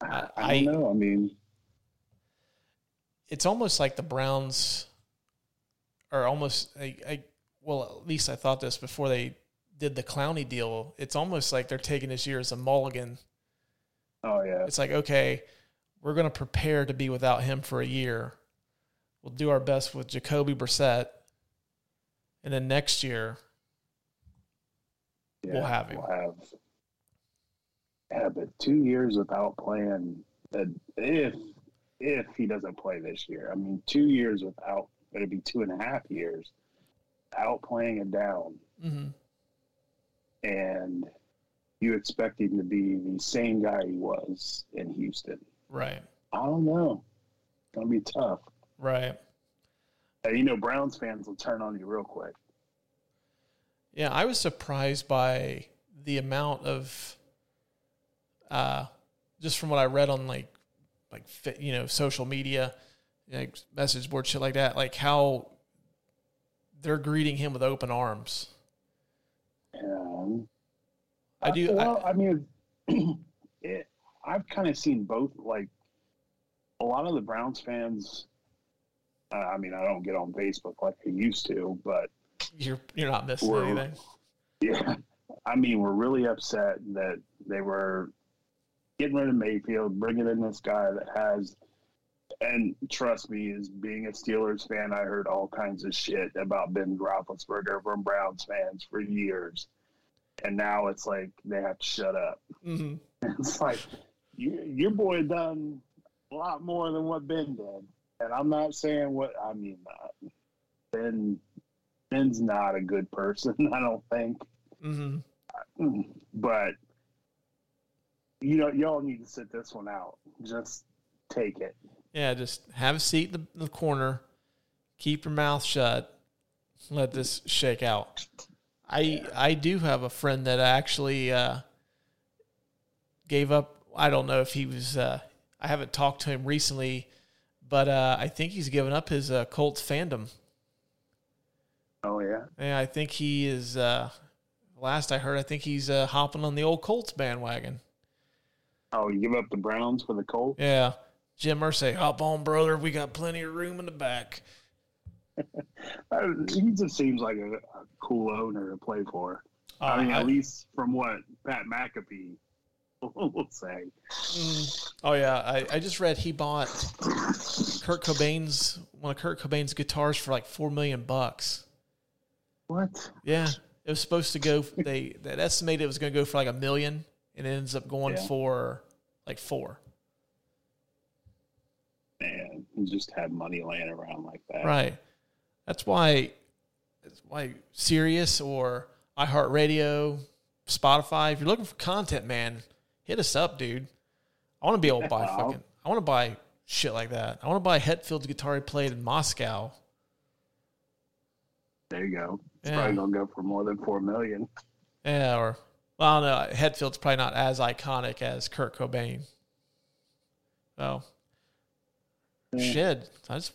I, I I- don't know. I mean, It's almost like the Browns are almost, I, I, well, at least I thought this before they did the Clowney deal. It's almost like they're taking this year as a mulligan oh, yeah. it's like okay we're going to prepare to be without him for a year we'll do our best with jacoby brissett and then next year yeah we'll have him. We'll have, yeah, but two years without playing, that if, if he doesn't play this year, I mean, two years without, it'd be two and a half years out playing it down. mm-hmm. And you expect him to be the same guy he was in Houston. right I don't know. It's gonna be tough. right And you know, Browns fans will turn on you real quick. yeah i was surprised by the amount of uh just from what i read on like like you know social media like message board shit like that like how they're greeting him with open arms Um, I do- Well, I, mean, [CLEARS THROAT] it, I've kind of seen both. Like a lot of the Browns fans. Uh, I mean, I don't get on Facebook like I used to, but you're you're not missing anything Yeah. I mean, we're really upset that they were getting rid of Mayfield, bringing in this guy that has, and trust me, as being a Steelers fan, I heard all kinds of shit about Ben Roethlisberger from Browns fans for years. And now it's like they have to shut up. mm-hmm. [LAUGHS] It's like, you, your boy done a lot more than what Ben did. And I'm not saying what, I mean, uh, Ben, Ben's not a good person, [LAUGHS] I don't think. Mm-hmm. [CLEARS THROAT] But you know, y'all need to sit this one out. Just take it. Yeah, just have a seat in the, the corner, keep your mouth shut, let this shake out. I I do have a friend that actually uh, gave up. I don't know if he was. Uh, I haven't talked to him recently, but uh, I think he's given up his uh, Colts fandom. Oh yeah. Yeah, I think he is. Uh, last I heard, I think he's uh, hopping on the old Colts bandwagon. Oh, you give up the Browns for the Colts? Yeah, Jim Irsay, hop on, brother. We got plenty of room in the back. [LAUGHS] Uh, he just seems like a, a cool owner to play for. Uh, I mean, I- at least from what Pat McAfee [LAUGHS] will say. Mm. Oh yeah, I, I just read he bought Kurt Cobain's one of Kurt Cobain's guitars for like four million bucks. What? Yeah, it was supposed to go. They that estimated it was going to go for like a million, and it ends up going Yeah. for like four. Man, he just have money laying around like that. Right. That's why. That's why Sirius or iHeartRadio, Spotify, if you're looking for content, man, hit us up, dude. I want to be able to buy [LAUGHS] Wow. fucking. I want to buy shit like that. I want to buy Hetfield's guitar he played in Moscow. There you go. It's Yeah. probably gonna go for more than four million. Yeah, or well, no, Hetfield's probably not as iconic as Kurt Cobain. So, Yeah. shit. I just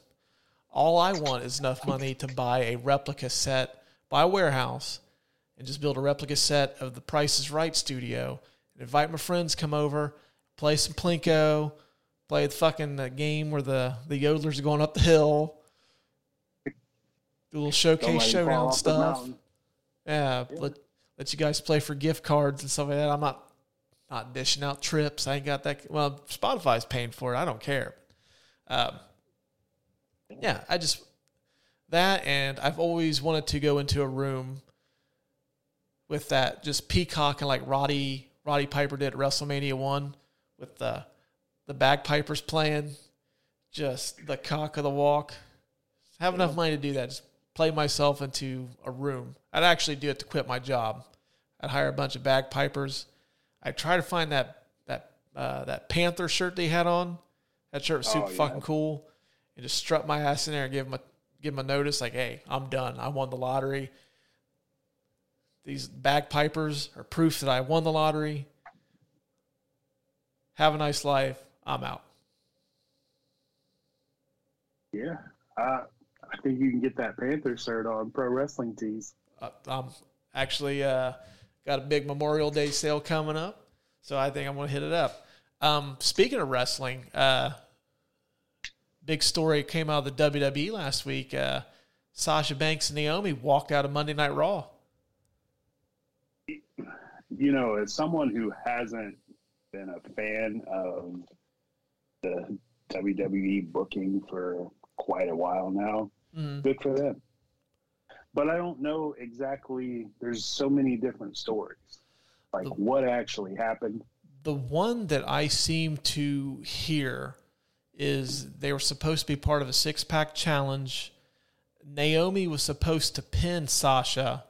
all I want is enough money to buy a replica set, buy a warehouse, and just build a replica set of the Price is Right studio, and invite my friends come over, play some plinko, play the fucking uh, game where the the yodelers are going up the hill, do a little showcase let him fall showdown stuff. mountain. Yeah, let let you guys play for gift cards and stuff like that. I'm not not dishing out trips. I ain't got that. Well, Spotify's paying for it. I don't care. Um, yeah, I just that, and I've always wanted to go into a room with that just peacock and like Roddy Roddy Piper did at WrestleMania one with the the bagpipers playing, just the cock of the walk. Have enough money to do that. Just play myself into a room. I'd actually do it to quit my job. I'd hire a bunch of bagpipers. I'd try to find that that uh, that Panther shirt they had on. That shirt was super Oh, yeah. fucking cool. And just strut my ass in there and give a give a notice like, hey, I'm done. I won the lottery. These bagpipers are proof that I won the lottery. Have a nice life. I'm out. Yeah. Uh, I think you can get that Panther shirt on Pro Wrestling Tees. Uh, I'm actually uh, got a big Memorial Day sale coming up, so I think I'm going to hit it up. Um, speaking of wrestling, uh, big story came out of the WWE last week. Uh, Sasha Banks and Naomi walked out of Monday Night Raw. You know, as someone who hasn't been a fan of the WWE booking for quite a while now, Mm. good for them. But I don't know exactly. There's so many different stories. Like what actually happened. The one that I seem to hear is they were supposed to be part of a six pack challenge. Naomi was supposed to pin Sasha,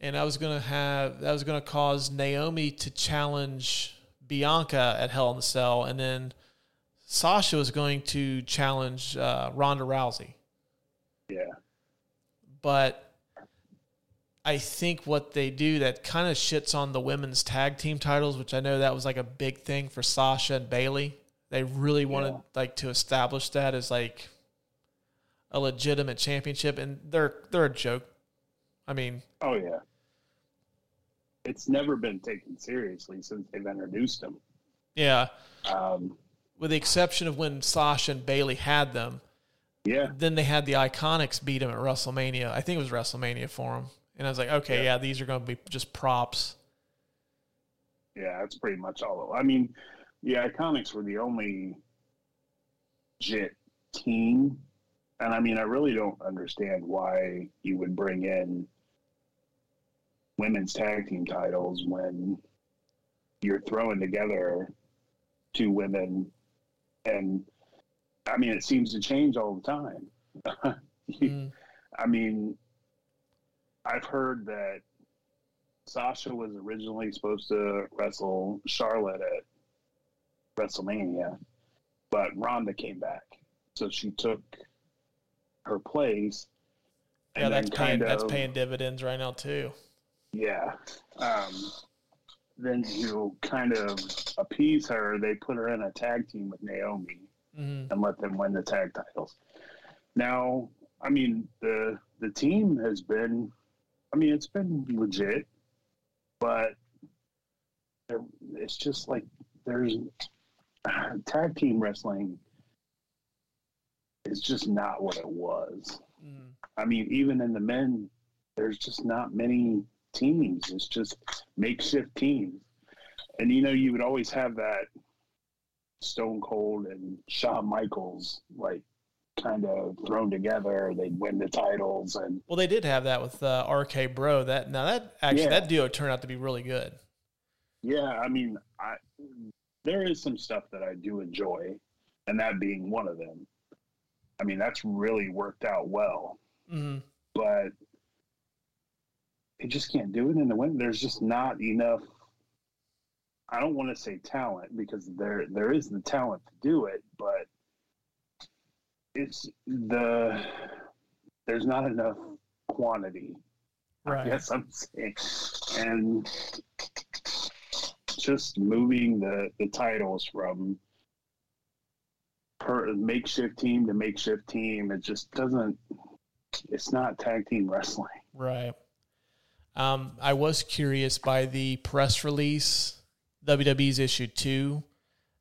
and I was gonna have that was gonna cause Naomi to challenge Bianca at Hell in the Cell, and then Sasha was going to challenge uh, Ronda Rousey. Yeah. But I think what they do that kind of shits on the women's tag team titles, which I know that was like a big thing for Sasha and Bayley. They really wanted Yeah. like to establish that as like a legitimate championship, and they're they're a joke. I mean, Oh yeah. It's never been taken seriously since they've introduced them. yeah, Um, with the exception of when Sasha and Bayley had them. yeah. Then they had the Iconics beat them at WrestleMania. I think it was WrestleMania for them, and I was like, okay, Yeah. yeah, these are going to be just props. Yeah, that's pretty much all. I mean, the Iconics were the only jit team, and I mean, I really don't understand why you would bring in women's tag team titles when you're throwing together two women, and I mean, it seems to change all the time. [LAUGHS] Mm. I mean, I've heard that Sasha was originally supposed to wrestle Charlotte at WrestleMania, but Ronda came back, so she took her place. Yeah, that's paying kind that's paying dividends right now too. Yeah. Um, then to kind of appease her, they put her in a tag team with Naomi hmm and let them win the tag titles. Now, I mean, the the team has been, I mean, it's been legit, but it's just like there's [SIGHS] tag team wrestling is just not what it was. Mm. I mean, even in the men, there's just not many teams. It's just makeshift teams. And you know, you would always have that Stone Cold and Shawn Michaels like kind of thrown together. They'd win the titles and Well, they did have that with uh, RK Bro. That now that actually Yeah. that duo turned out to be really good. yeah, I mean, I there is some stuff that I do enjoy, and that being one of them. I mean, that's really worked out well. hmm but they just can't do it in the winter. There's just not enough. I don't want to say talent because there there is the talent to do it, but it's the there's not enough quantity. Right. Yes, I'm saying, and just moving the the titles from per makeshift team to makeshift team, it just doesn't. It's not tag team wrestling. Right. Um, I was curious by the press release. WWE's issued two.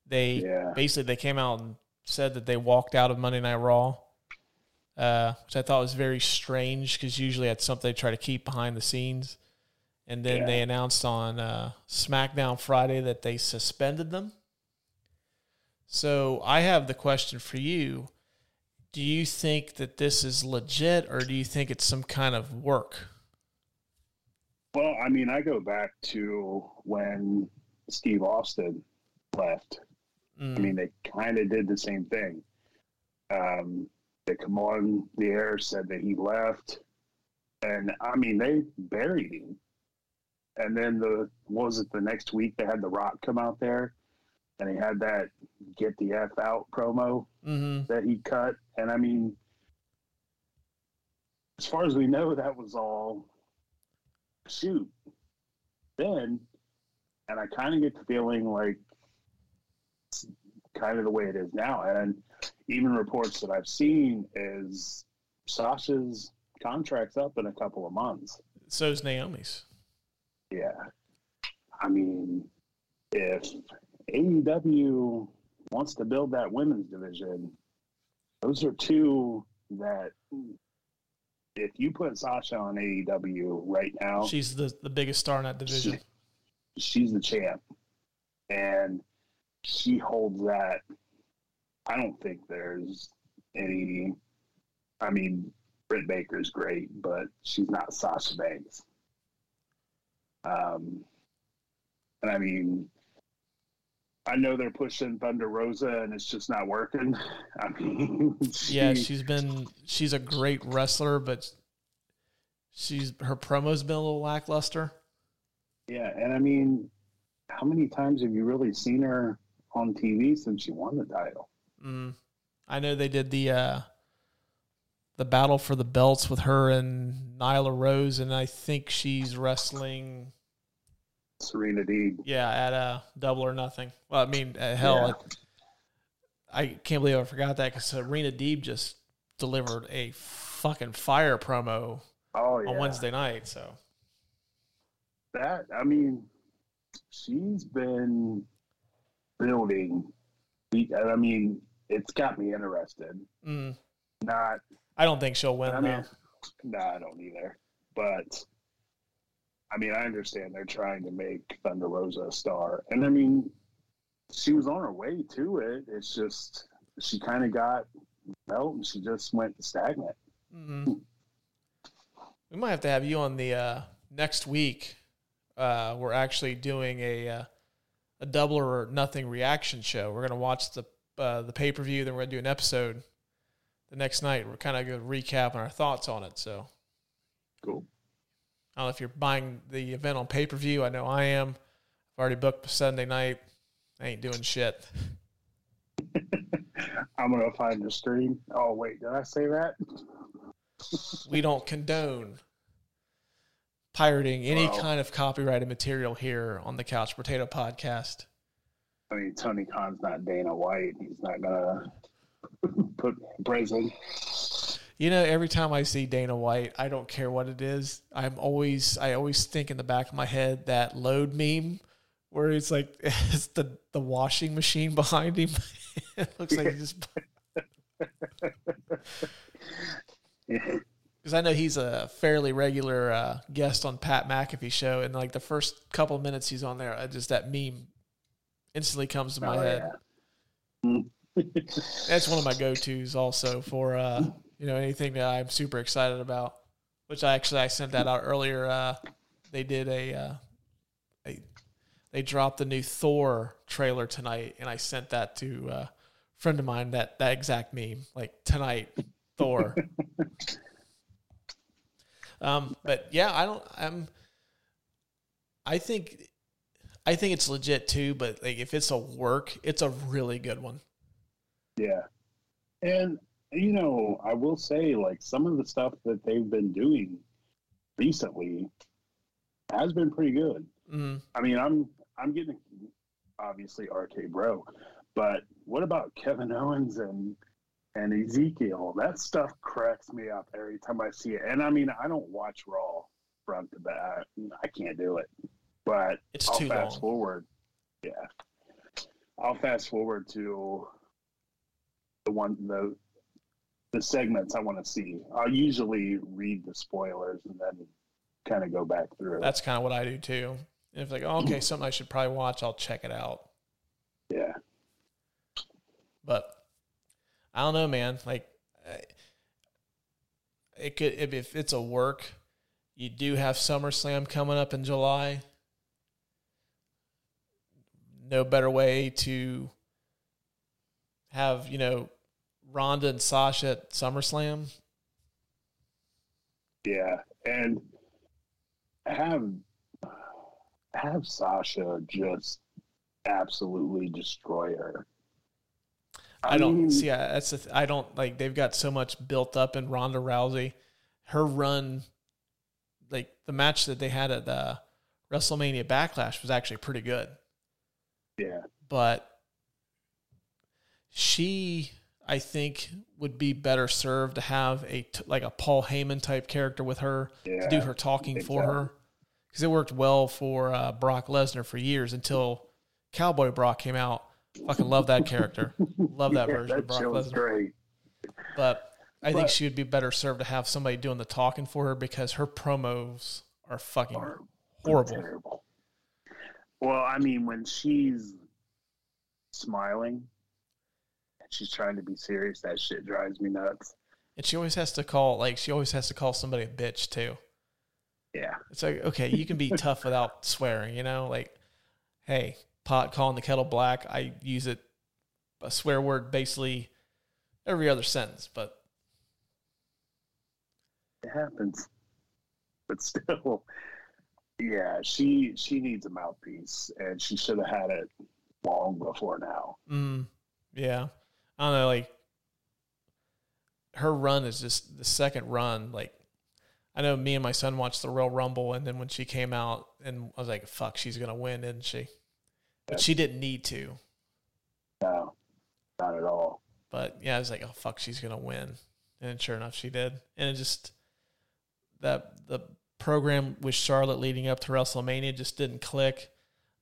They Yeah. basically they came out and said that they walked out of Monday Night Raw, uh, which I thought was very strange because usually that's something they try to keep behind the scenes. And then Yeah. they announced on uh, SmackDown Friday that they suspended them. So I have the question for you: Do you think that this is legit, or do you think it's some kind of work? Well, I mean, I go back to when Steve Austin left. Mm, I mean, they kind of did the same thing. Um, they come on the air, said that he left, and I mean, they buried him. And then the what was it the next week? They had The Rock come out there, and he had that "Get the F Out" promo hmm that he cut. And I mean, as far as we know, that was all shoot. Then, and I kind of get the feeling like kind of the way it is now. And even reports that I've seen is Sasha's contract's up in a couple of months. So's Naomi's. Yeah. I mean, if AEW wants to build that women's division, those are two that if you put Sasha on AEW right now, She's the, the biggest star in that division. she's the champ. And she holds that. I don't think there's any. I mean, Britt Baker's great, but she's not Sasha Banks. Um, and I mean, I know they're pushing Thunder Rosa, and it's just not working. [LAUGHS] I mean, Yeah, she- she's been she's a great wrestler, but she's her promo's been a little lackluster. yeah, and I mean, how many times have you really seen her on TV since she won the title? Mm. I know they did the uh, the battle for the belts with her and Nyla Rose, and I think she's wrestling. Serena Deeb. Yeah, at a Double or Nothing. Well, I mean, uh, hell, I can't believe I forgot that because Serena Deeb just delivered a fucking fire promo Oh yeah. on Wednesday night. So That I mean, she's been building. and I mean, it's got me interested. mm, Not, I don't think she'll win. I mean, no, I don't either. But I mean, I understand they're trying to make Thunder Rosa a star, and I mean, she was on her way to it. It's just she kind of got belt, and she just went stagnant. Mhm. We might have to have you on the uh, next week. Uh, we're actually doing a uh, a double or nothing reaction show. We're gonna watch the uh, the pay per view, then we're gonna do an episode the next night. We're kind of gonna recap on our thoughts on it. So Cool. I don't know if you're buying the event on pay per view. I know I am. I've already booked Sunday night. I ain't doing shit. [LAUGHS] I'm gonna find the stream. Oh wait, did I say that? we don't condone pirating any Wow. kind of copyrighted material here on the Couch Brotato Podcast. I mean, Tony Khan's not Dana White. He's not gonna put me in. You know, every time I see Dana White, I don't care what it is. I'm always, I always think in the back of my head that load meme where it's like [LAUGHS] it's the the washing machine behind him. [LAUGHS] it looks like he just [LAUGHS] because I know he's a fairly regular uh, guest on Pat McAfee show, and like the first couple of minutes he's on there, I just that meme instantly comes to my Oh, head. yeah. That's one of my go tos also for uh, you know anything that I'm super excited about. Which I actually I sent that out earlier. Uh, they did a, uh, a they dropped the new Thor trailer tonight, and I sent that to uh, a friend of mine that that exact meme like tonight Thor. [LAUGHS] Um, but yeah, I don't. I'm. I think, I think it's legit too. But like, if it's a work, it's a really good one. Yeah, and you know, I will say, like some of the stuff that they've been doing recently has been pretty good. Mm. I mean, I'm I'm getting obviously RK Bro, but what about Kevin Owens and and Ezekiel? That stuff cracks me up every time I see it. And I mean, I don't watch Raw front to back. I can't do it. But It's I'll too fast long. forward. Yeah, I'll fast forward to the one the the segments I want to see. I'll usually read the spoilers and then kind of go back through. That's kind of what I do too. And if like, oh, okay, something I should probably watch, I'll check it out. yeah. But I don't know, man. Like, it could if, if it's a work. You do have SummerSlam coming up in July. No better way to have you know Ronda and Sasha at SummerSlam. Yeah, and have have Sasha just absolutely destroy her. I don't mean, see. I- That's the th- I don't like. They've got so much built up in Ronda Rousey. Her run, like the match that they had at the WrestleMania Backlash, was actually pretty good. Yeah, But she, I think, would be better served to have a t- like a Paul Heyman type character with her yeah, to do her talking for so. her, because it worked well for uh, Brock Lesnar for years until Cowboy Brock came out. Fucking love that character. [LAUGHS] Love that Yeah, version of Brock was Lesnar. great. But I think she would be better served to have somebody doing the talking for her because her promos are fucking Or- horrible. Terrible. Well, I mean, when she's smiling she's trying to be serious, that shit drives me nuts. And she always has to call like she always has to call somebody a bitch too. Yeah, It's like okay, you can be [LAUGHS] tough without swearing, you know? Like, hey, pot calling the kettle black. I use it a swear word basically every other sentence, but it happens. But still, yeah, she she needs a mouthpiece, and she should have had it long before now. Mm, yeah. I don't know, like her run is just the second run. Like I know me and my son watched the Royal Rumble and then when she came out and I was like, fuck, she's gonna win, isn't she? But she didn't need to. No, not at all. But yeah, I was like, oh fuck, she's gonna win. And sure enough she did. And it just that the program with Charlotte leading up to WrestleMania just didn't click.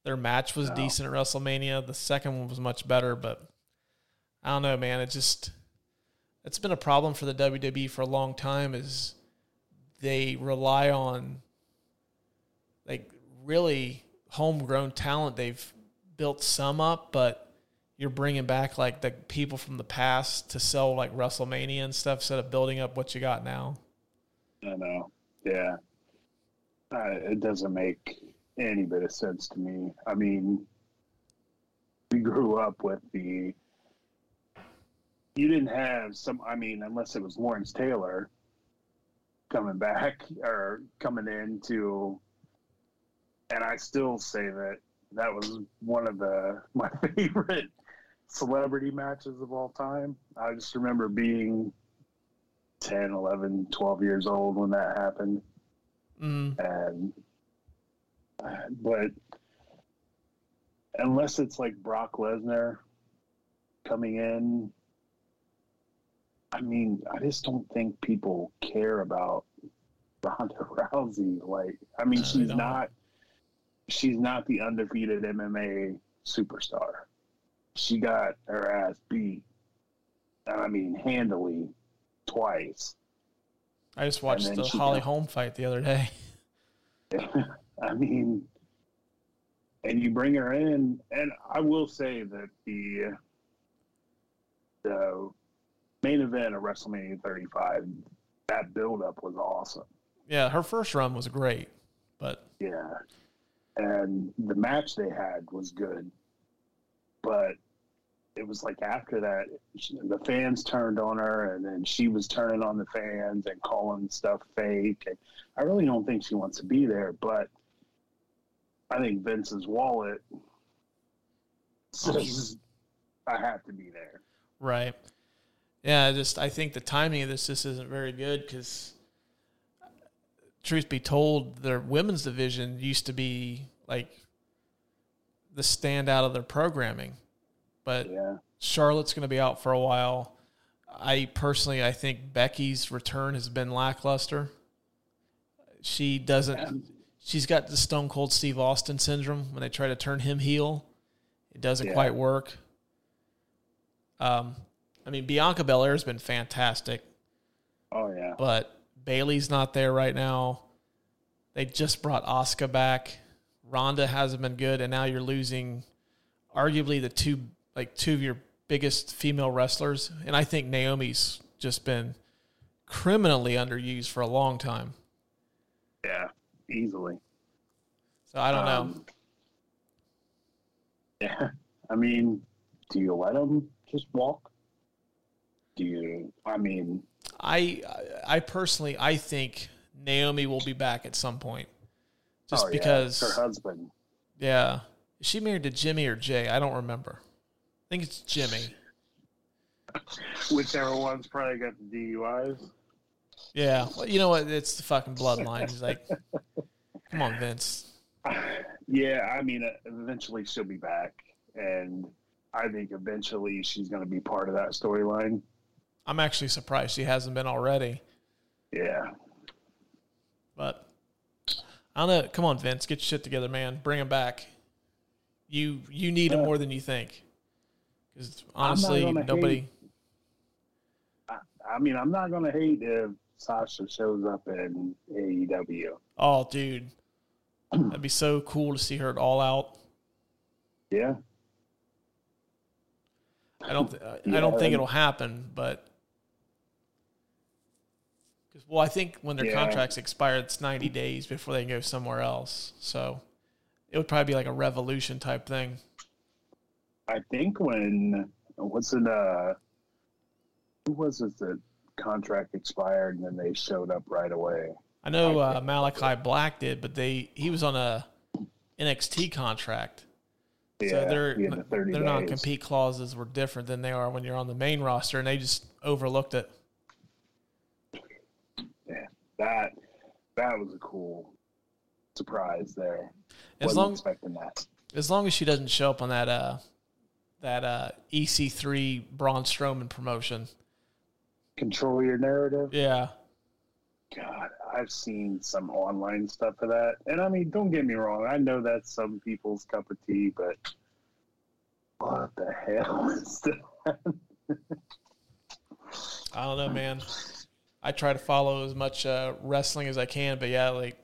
Their match was No. decent at WrestleMania. The second one was much better, but I don't know, man. It just it's been a problem for the WWE for a long time. Is they rely on like really homegrown talent. They've built some up, but you're bringing back like the people from the past to sell like WrestleMania and stuff instead of building up what you got now. I know. Yeah. Uh, it doesn't make any bit of sense to me. I mean, we grew up with the. You didn't have some, I mean, unless it was Lawrence Taylor coming back [LAUGHS] or coming into. And I still say that that was one of the [LAUGHS] my favorite celebrity matches of all time. I just remember being 10, 11, 12 years old when that happened. Mm, And, but unless it's like Brock Lesnar coming in, I mean, I just don't think people care about [LAUGHS] Ronda Rousey. Like, I mean, No, she's don't. she's not the undefeated MMA superstar. She got her ass beat. I mean, handily twice. I just watched the Holly got- Holm fight the other day. [LAUGHS] [LAUGHS] I mean, and you bring her in, and I will say that the the main event of WrestleMania 35, that buildup was awesome. Yeah, her first run was great, but Yeah, and the match they had was good, but it was like after that, the fans turned on her, and then she was turning on the fans and calling stuff fake. And I really don't think she wants to be there, but I think Vince's wallet oh, says I have to be there. Right. Yeah, I just I think the timing of this just isn't very good because, truth be told, their women's division used to be like the standout of their programming, but Yeah. Charlotte's going to be out for a while. I personally, I think Becky's return has been lackluster. She doesn't. She's got the Stone Cold Steve Austin syndrome when they try to turn him heel. It doesn't Yeah. quite work. Um, I mean, Bianca Belair has been fantastic, Oh yeah. but Bayley's not there right now. They just brought Asuka back. Ronda hasn't been good, and now you're losing arguably the two like two of your biggest female wrestlers. And I think Naomi's just been criminally underused for a long time. Yeah. Easily. So I don't know. Um, Yeah. [LAUGHS] I mean, do you let them just walk? Do you? I mean, I I personally I think Naomi will be back at some point. Just oh, yeah, because her husband. yeah. Is she married to Jimmy or Jey? I don't remember. I think it's Jimmy. Whichever one's probably got the DUIs. Yeah. Well, you know what? It's the fucking bloodline. He's like, come on, Vince. Yeah, I mean, uh, eventually she'll be back, and I think eventually she's going to be part of that storyline. I'm actually surprised she hasn't been already. Yeah, But I don't know. Come on, Vince, get your shit together, man. Bring him back. You you need him Yeah. more than you think. Because honestly, gonna nobody. I, I mean, I'm not going to hate if Sasha shows up in AEW. Oh, dude, that'd be so cool to see her at all out. Yeah, I don't. [LAUGHS] Th- I don't think it'll happen, but well, I think when their Yeah. contracts expire, it's ninety days before they can go somewhere else. So it would probably be like a revolution type thing. I think when what's it? Uh, who was it that contract expired and then they showed up right away? I know uh, Malachi Black did, but they he was on a NXT contract. Yeah, so their the their non compete clauses were different than they are when you're on the main roster, and they just overlooked it. That that was a cool surprise there. As Wasn't long expecting that. as long as she doesn't show up on that uh that uh EC3 Braun Strowman promotion. Control your narrative. Yeah. God, I've seen some online stuff of that, and I mean, don't get me wrong. I know that's some people's cup of tea, but what the hell [LAUGHS] is that? I don't know, man. I try to follow as much uh, wrestling as I can, but yeah, like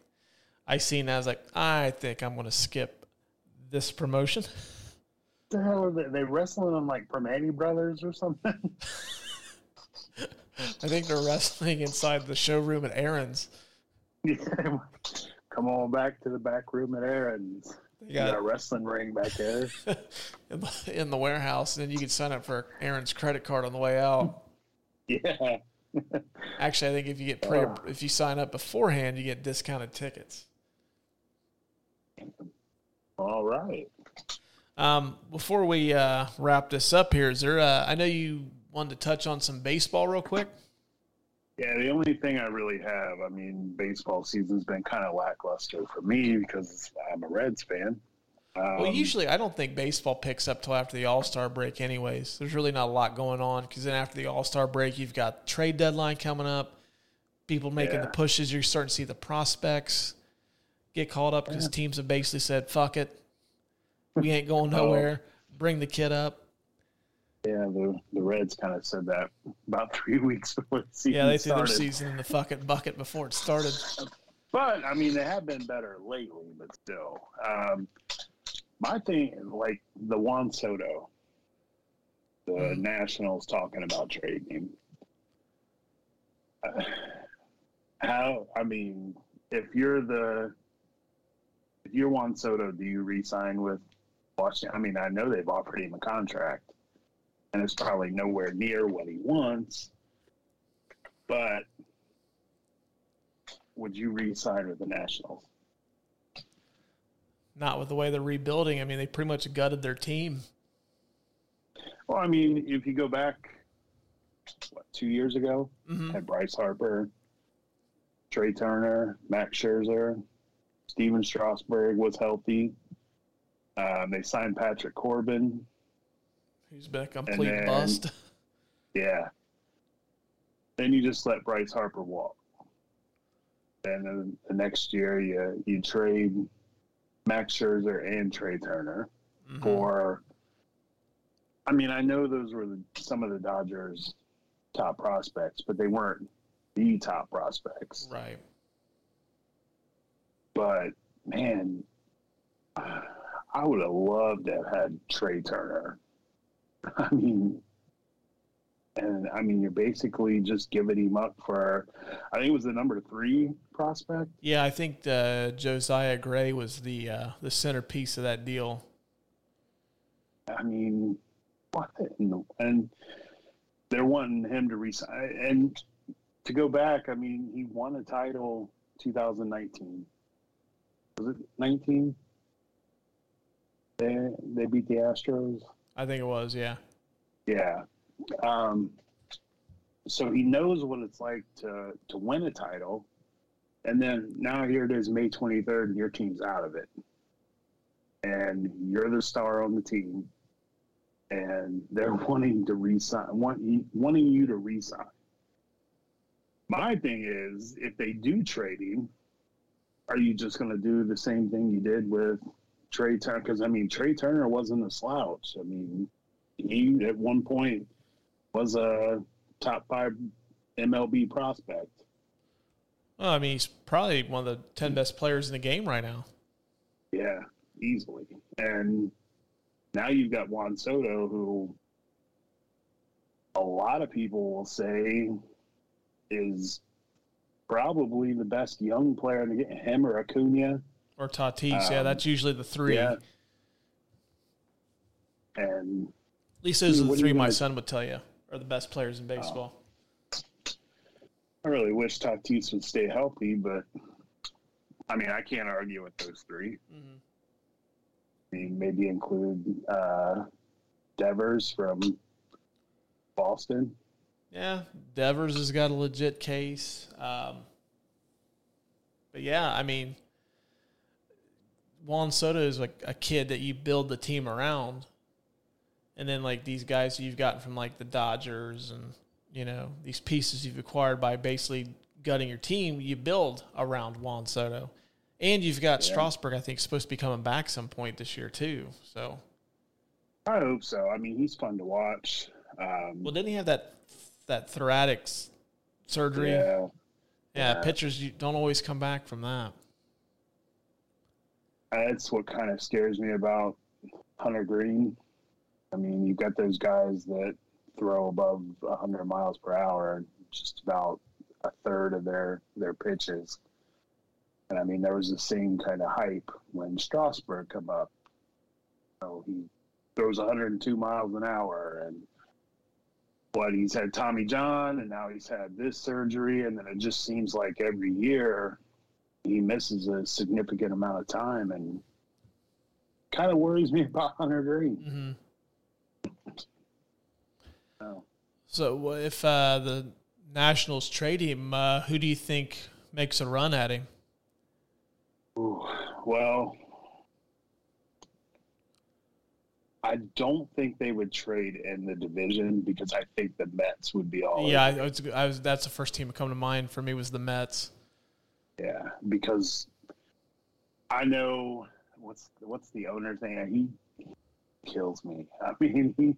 I seen that, I was like, I think I'm gonna skip this promotion. [LAUGHS] the hell are they? They wrestling on like Permani Brothers or something? [LAUGHS] I think they're wrestling inside the showroom at Aaron's. Yeah. [LAUGHS] Come on back to the back room at Aaron's. They You got a wrestling ring back there. in the, in the warehouse, and then you can sign up for Aaron's credit card on the way out. yeah. Actually, I think if you get pre- if you sign up beforehand, you get discounted tickets. All right. Um, before we uh, wrap this up here, is there? Uh, I know you wanted to touch on some baseball real quick. Yeah, the only thing I really have, I mean, baseball season's been kind of lackluster for me because I'm a Reds fan. Um, Well, usually I don't think baseball picks up till after the All Star break. Anyways, there's really not a lot going on because then after the All Star break, you've got trade deadline coming up. People making the pushes. You're starting to see the prospects get called up because teams have basically said, "Fuck it, we ain't going [LAUGHS] Oh. nowhere. Bring the kid up." yeah, the the Reds kind of said that about three [LAUGHS] weeks before the season Yeah, they threw their season in the fucking bucket before it started. But I mean, they have been better lately, but still. Um, my thing, like the Juan Soto, the Mhm. Nationals talking about trading. Uh, [SIGHS] how? I mean, if you're the if you're Juan Soto, do you re-sign with Washington? I mean, I know they've offered him a contract. and it's probably nowhere near what he wants. But would you re-sign with the Nationals? Not with the way they're rebuilding. I mean, they pretty much gutted their team. Well, I mean, if you go back, what, two years ago, Mhm. had Bryce Harper, Trea Turner, Max Scherzer, Stephen Strasburg was healthy. Um, they signed Patrick Corbin. He's been a complete then- bust. [LAUGHS] Yeah. Then you just let Bryce Harper walk. And Then the, the next year, you you trade Max Scherzer and Trea Turner Mhm. for. I mean, I know those were the, some of the Dodgers' top prospects, but they weren't the top prospects. Right. But man, [SIGHS] I would have loved to have had Trea Turner. [LAUGHS] I mean, and I mean, you're basically just giving him up for. I think it was the number three prospect. Yeah, I think uh, Josiah Gray was the uh, the centerpiece of that deal. I mean, what? the- And they're wanting him to resign. And to go back, I mean, he won a title 2019. Was it 19? They they beat the Astros. I think it was. Yeah. Yeah. Um, so he knows what it's like to to win a title, and then now here it is, May 23rd, and your team's out of it, and you're the star on the team, and they're [LAUGHS] wanting to resign, want, wanting you to resign. My thing is, if they do trade him, are you just going to do the same thing you did with Trea Turner? Because I mean, Trea Turner wasn't a slouch. I mean, he at one point was a top five MLB prospect. Well, I mean, he's probably one of the ten best players in the game right now. Yeah, easily. And now you've got Juan Soto, who a lot of people will say is probably the best young player in the game. Him or Acuna. Or Tatis. yeah, Um, that's usually the three. Yeah. And At least those are the three my guys- son would tell you are the best players in baseball. I really wish Tatis would stay healthy, but I mean, I can't argue with those three. Mhm. I mean, maybe include uh, Devers from Boston. Yeah, Devers has got a legit case. Um, but yeah, I mean, Juan Soto is like a kid that you build the team around, and then like these guys you've gotten from like the Dodgers and you know these pieces you've acquired by basically gutting your team, you build around Juan Soto, and you've got Yeah. Strasburg. I think supposed to be coming back some point this year too. So I hope so. I mean, he's fun to watch. Um, well, didn't he have that that thoracic surgery? yeah, Yeah, Yeah. pitchers you don't always come back from that. that's what kind of scares me about Hunter Greene. I mean, you've got those guys that throw above 100 miles per hour, just about a third of their their pitches. And I mean, there was the same kind of hype when Strasburg come up. So he throws 102 miles an hour, and what he's had Tommy John, and now he's had this surgery, and then it just seems like every year he misses a significant amount of time, and kind of worries me [LAUGHS] about Hunter Greene. hmm So, So if uh, the Nationals trade him, uh, who do you think makes a run at him? ooh, well, I don't think they would trade in the division because I think the Mets would be all yeah, I, was, I was. That's the first team to come to mind for me was the Mets. Yeah, because I know what's what's the owner's name. He kills me. [LAUGHS] I mean, he,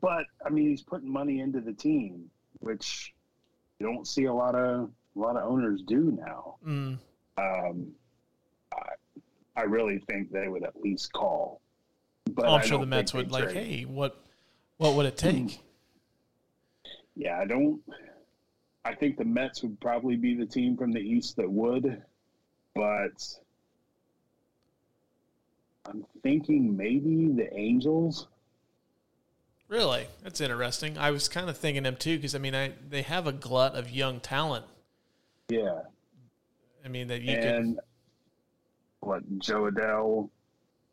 but I mean, he's putting money into the team, which you don't see a lot of a lot of owners do now. Mm. Um, I, I really think they would at least call. But Oh, I'm sure the Mets would like, trade. hey, what, what would it take? Yeah, I don't. I think the Mets would probably be the team from the East that would, but I'm thinking maybe the Angels. Really, that's interesting. I was kind of thinking them too because I mean, I they have a glut of young talent. Yeah, I mean that you and can what Jo Adell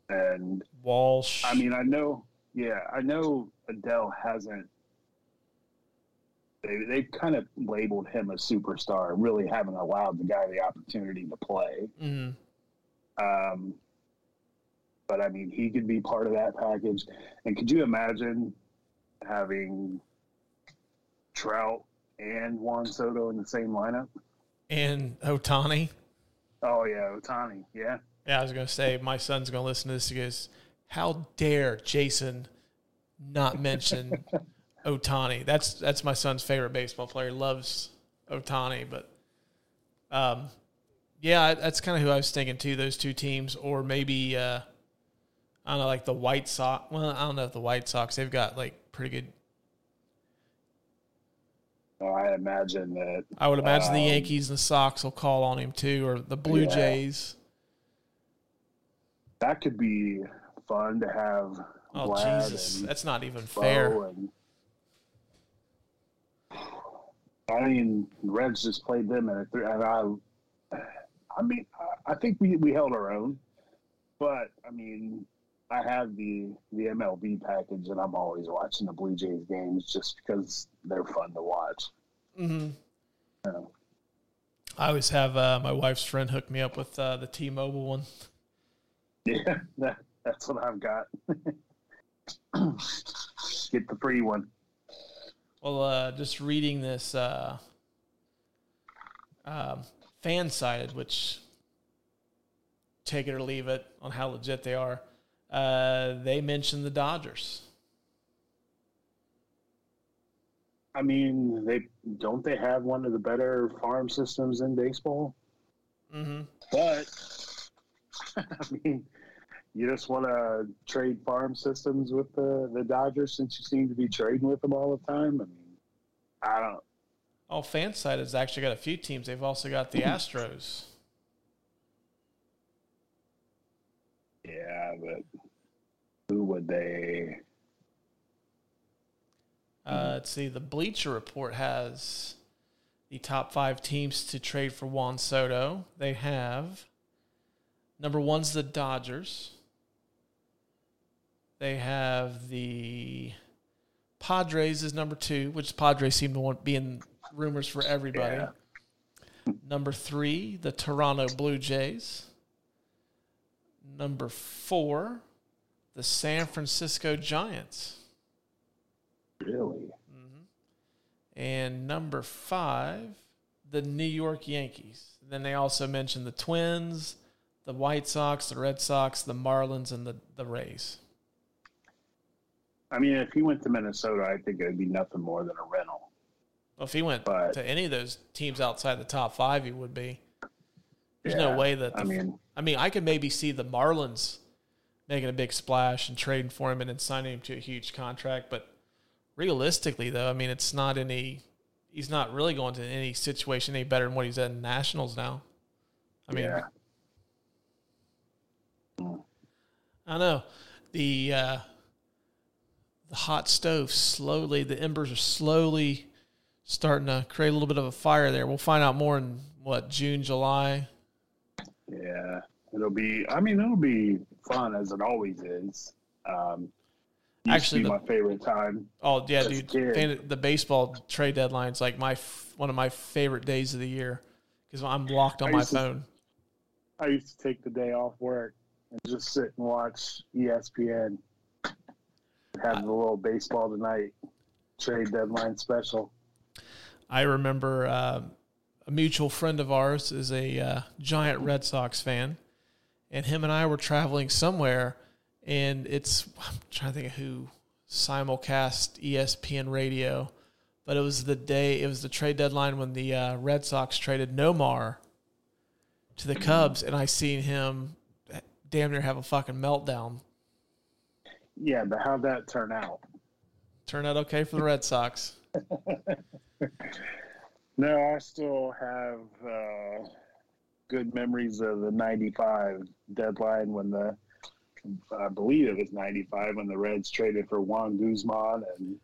and Walsh. I mean I know yeah I know Adell hasn't they they kind of labeled him a superstar, really haven't allowed the guy the opportunity to play. Mhm. Um, but I mean, he could be part of that package. And could you imagine having Trout and Juan Soto in the same lineup? and Ohtani. Oh yeah, Ohtani. Yeah, Yeah, I was gonna say my son's gonna listen to this. He goes, "How dare Jason not mention [LAUGHS] Ohtani?" That's that's my son's favorite baseball player. He loves Ohtani, but um, yeah, that's kind of who I was thinking too. Those two teams, or maybe uh, I don't know, like the White Sox. Well, I don't know if the White Sox. They've got like pretty good. oh, I imagine that. I would imagine the Um, Yankees and the Sox will call on him too, or the Blue Yeah. Jays. That could be fun to have. Oh Vlad Jesus, that's not even Bo fair. And, I mean, Reds just played them in a three, and I. I mean, I- I think we, we held our own, but I mean, I have the the MLB package, and I'm always watching the Blue Jays games just because they're fun to watch. hmm You know? I always have uh, my wife's friend hook me up with uh, the T-Mobile one. [LAUGHS] Yeah, that, that's what I've got. [COUGHS] Get the free one. Well, uh, just reading this uh, um, fan sided, which take it or leave it on how legit they are. Uh, they mentioned the Dodgers. I mean, they don't they have one of the better farm systems in baseball? Mm-hmm. But [LAUGHS] I mean, you just want to trade farm systems with the the Dodgers since you seem to be trading with them all the time. I mean, I don't. Oh, fan sided has actually got a few teams. They've also got the Astros. [LAUGHS] Yeah, but who would they? Uh, let's see. The Bleacher Report has the top five teams to trade for Juan Soto. They have number one's the Dodgers. They have the Padres is number two, which Padres seem to want be in rumors for everybody. Yeah. Number three, the Toronto Blue Jays. Number four, the San Francisco Giants. Really? Mm-hmm. And number five, the New York Yankees. Then they also mentioned the Twins, the White Sox, the Red Sox, the Marlins, and the, the Rays. I mean, if he went to Minnesota, I think it would be nothing more than a rental. Well, if he went But- to any of those teams outside the top five, he would be. There's Yeah, no way that. The, I mean, I mean, I could maybe see the Marlins making a big splash and trading for him and then signing him to a huge contract. But realistically, though, I mean, it's not any. He's not really going to any situation any better than what he's at in Nationals now. I mean, yeah. I know the uh, the hot stove slowly. The embers are slowly starting to create a little bit of a fire there. We'll find out more in what June, July. Yeah, it'll be. I mean, it'll be fun as it always is. Um, Actually, the- my favorite time. Oh yeah, dude! The baseball trade deadline is like my one of my favorite days of the year because I'm locked on my used to- phone. I used to take the day off work and just sit and watch ESPN. Have the little baseball tonight trade deadline special. I remember uh, a mutual friend of ours is a uh, giant Red Sox fan, and him and I were traveling somewhere, and it's I'm trying to think of who simulcast ESPN radio, but it was the day it was the trade deadline when the uh, Red Sox traded Nomar to the Cubs, and I seen him damn near have a fucking meltdown. Yeah, but how'd that turn out? Turned out okay for the Red Sox. [LAUGHS] No, I still have uh, good memories of the '95 deadline when the I believe it was 95 when the Reds traded for Juan Guzman and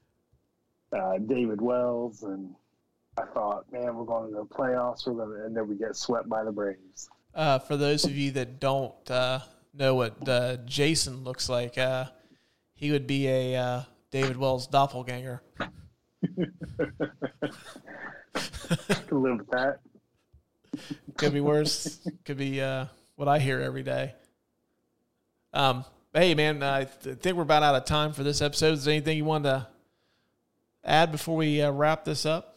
uh, David Wells. And I thought, man, we're going to the playoffs. We're going and then we get swept by the Braves. Uh, for those of you that don't uh, know what uh, Jason looks like, uh, he would be a uh, David Wells doppelganger. Can [LAUGHS] live with that. Could be worse. Could be uh, what I hear every day. Um, hey man, I th- think we're about out of time for this episode. Is there anything you want to add before we uh, wrap this up?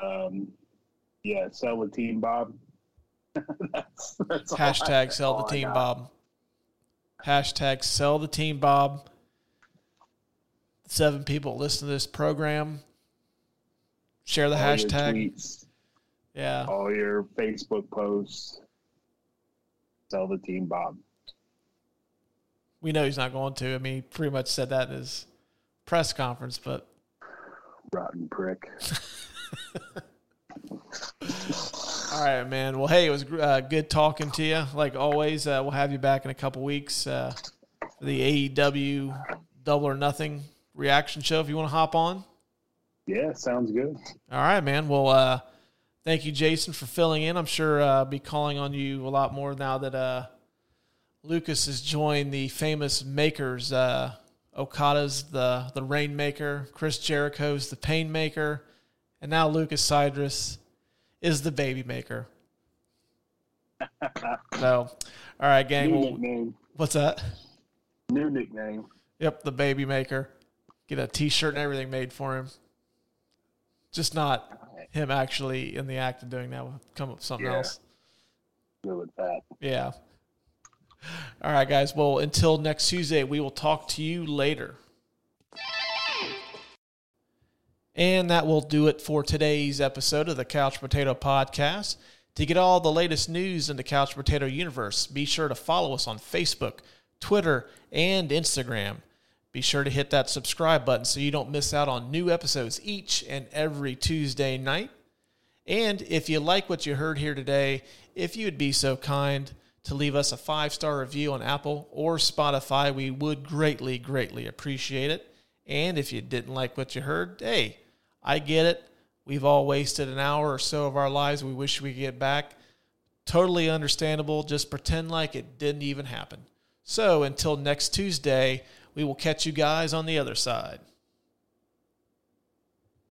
Um, yeah, sell the team, Bob. [LAUGHS] that's, that's Hashtag I- sell the team. Bob. Hashtag sell the team, Bob. Seven people listen to this program. Share the All hashtag. Yeah. all your Facebook posts. Tell the team, Bob. We know he's not going to. I mean, he pretty much said that in his press conference, but Rotten prick. [LAUGHS] All right, man. Well, hey, it was uh, good talking to you. Like always, uh, we'll have you back in a couple weeks uh, for the AEW Double or Nothing reaction show if you want to hop on. Yeah, sounds good. All right, man. Well, uh, thank you, Jason, for filling in. I'm sure uh, I'll be calling on you a lot more now that uh, Lucas has joined the famous makers. Uh, Okada's the the Rainmaker, Chris Jericho's the Painmaker, and now Lucas Cydrus is the Baby Maker. [LAUGHS] so, all right, gang. New Well, nickname. what's that? New nickname. Yep, the Baby Maker. Get a T-shirt and everything made for him. Just not him actually in the act of doing that. We'll come up with something Yeah. else. Go with that. Yeah. All right, guys. Well, until next Tuesday, we will talk to you later. And that will do it for today's episode of the Couch Brotato Podcast. To get all the latest news in the Couch Brotato universe, be sure to follow us on Facebook, Twitter, and Instagram. Be sure to hit that subscribe button so you don't miss out on new episodes each and every Tuesday night. And if you like what you heard here today, if you would be so kind to leave us a five star review on Apple or Spotify, we would greatly, greatly appreciate it. And if you didn't like what you heard, hey, I get it. We've all wasted an hour or so of our lives we wish we could get back. Totally understandable. Just pretend like it didn't even happen. So until next Tuesday, we will catch you guys on the other side.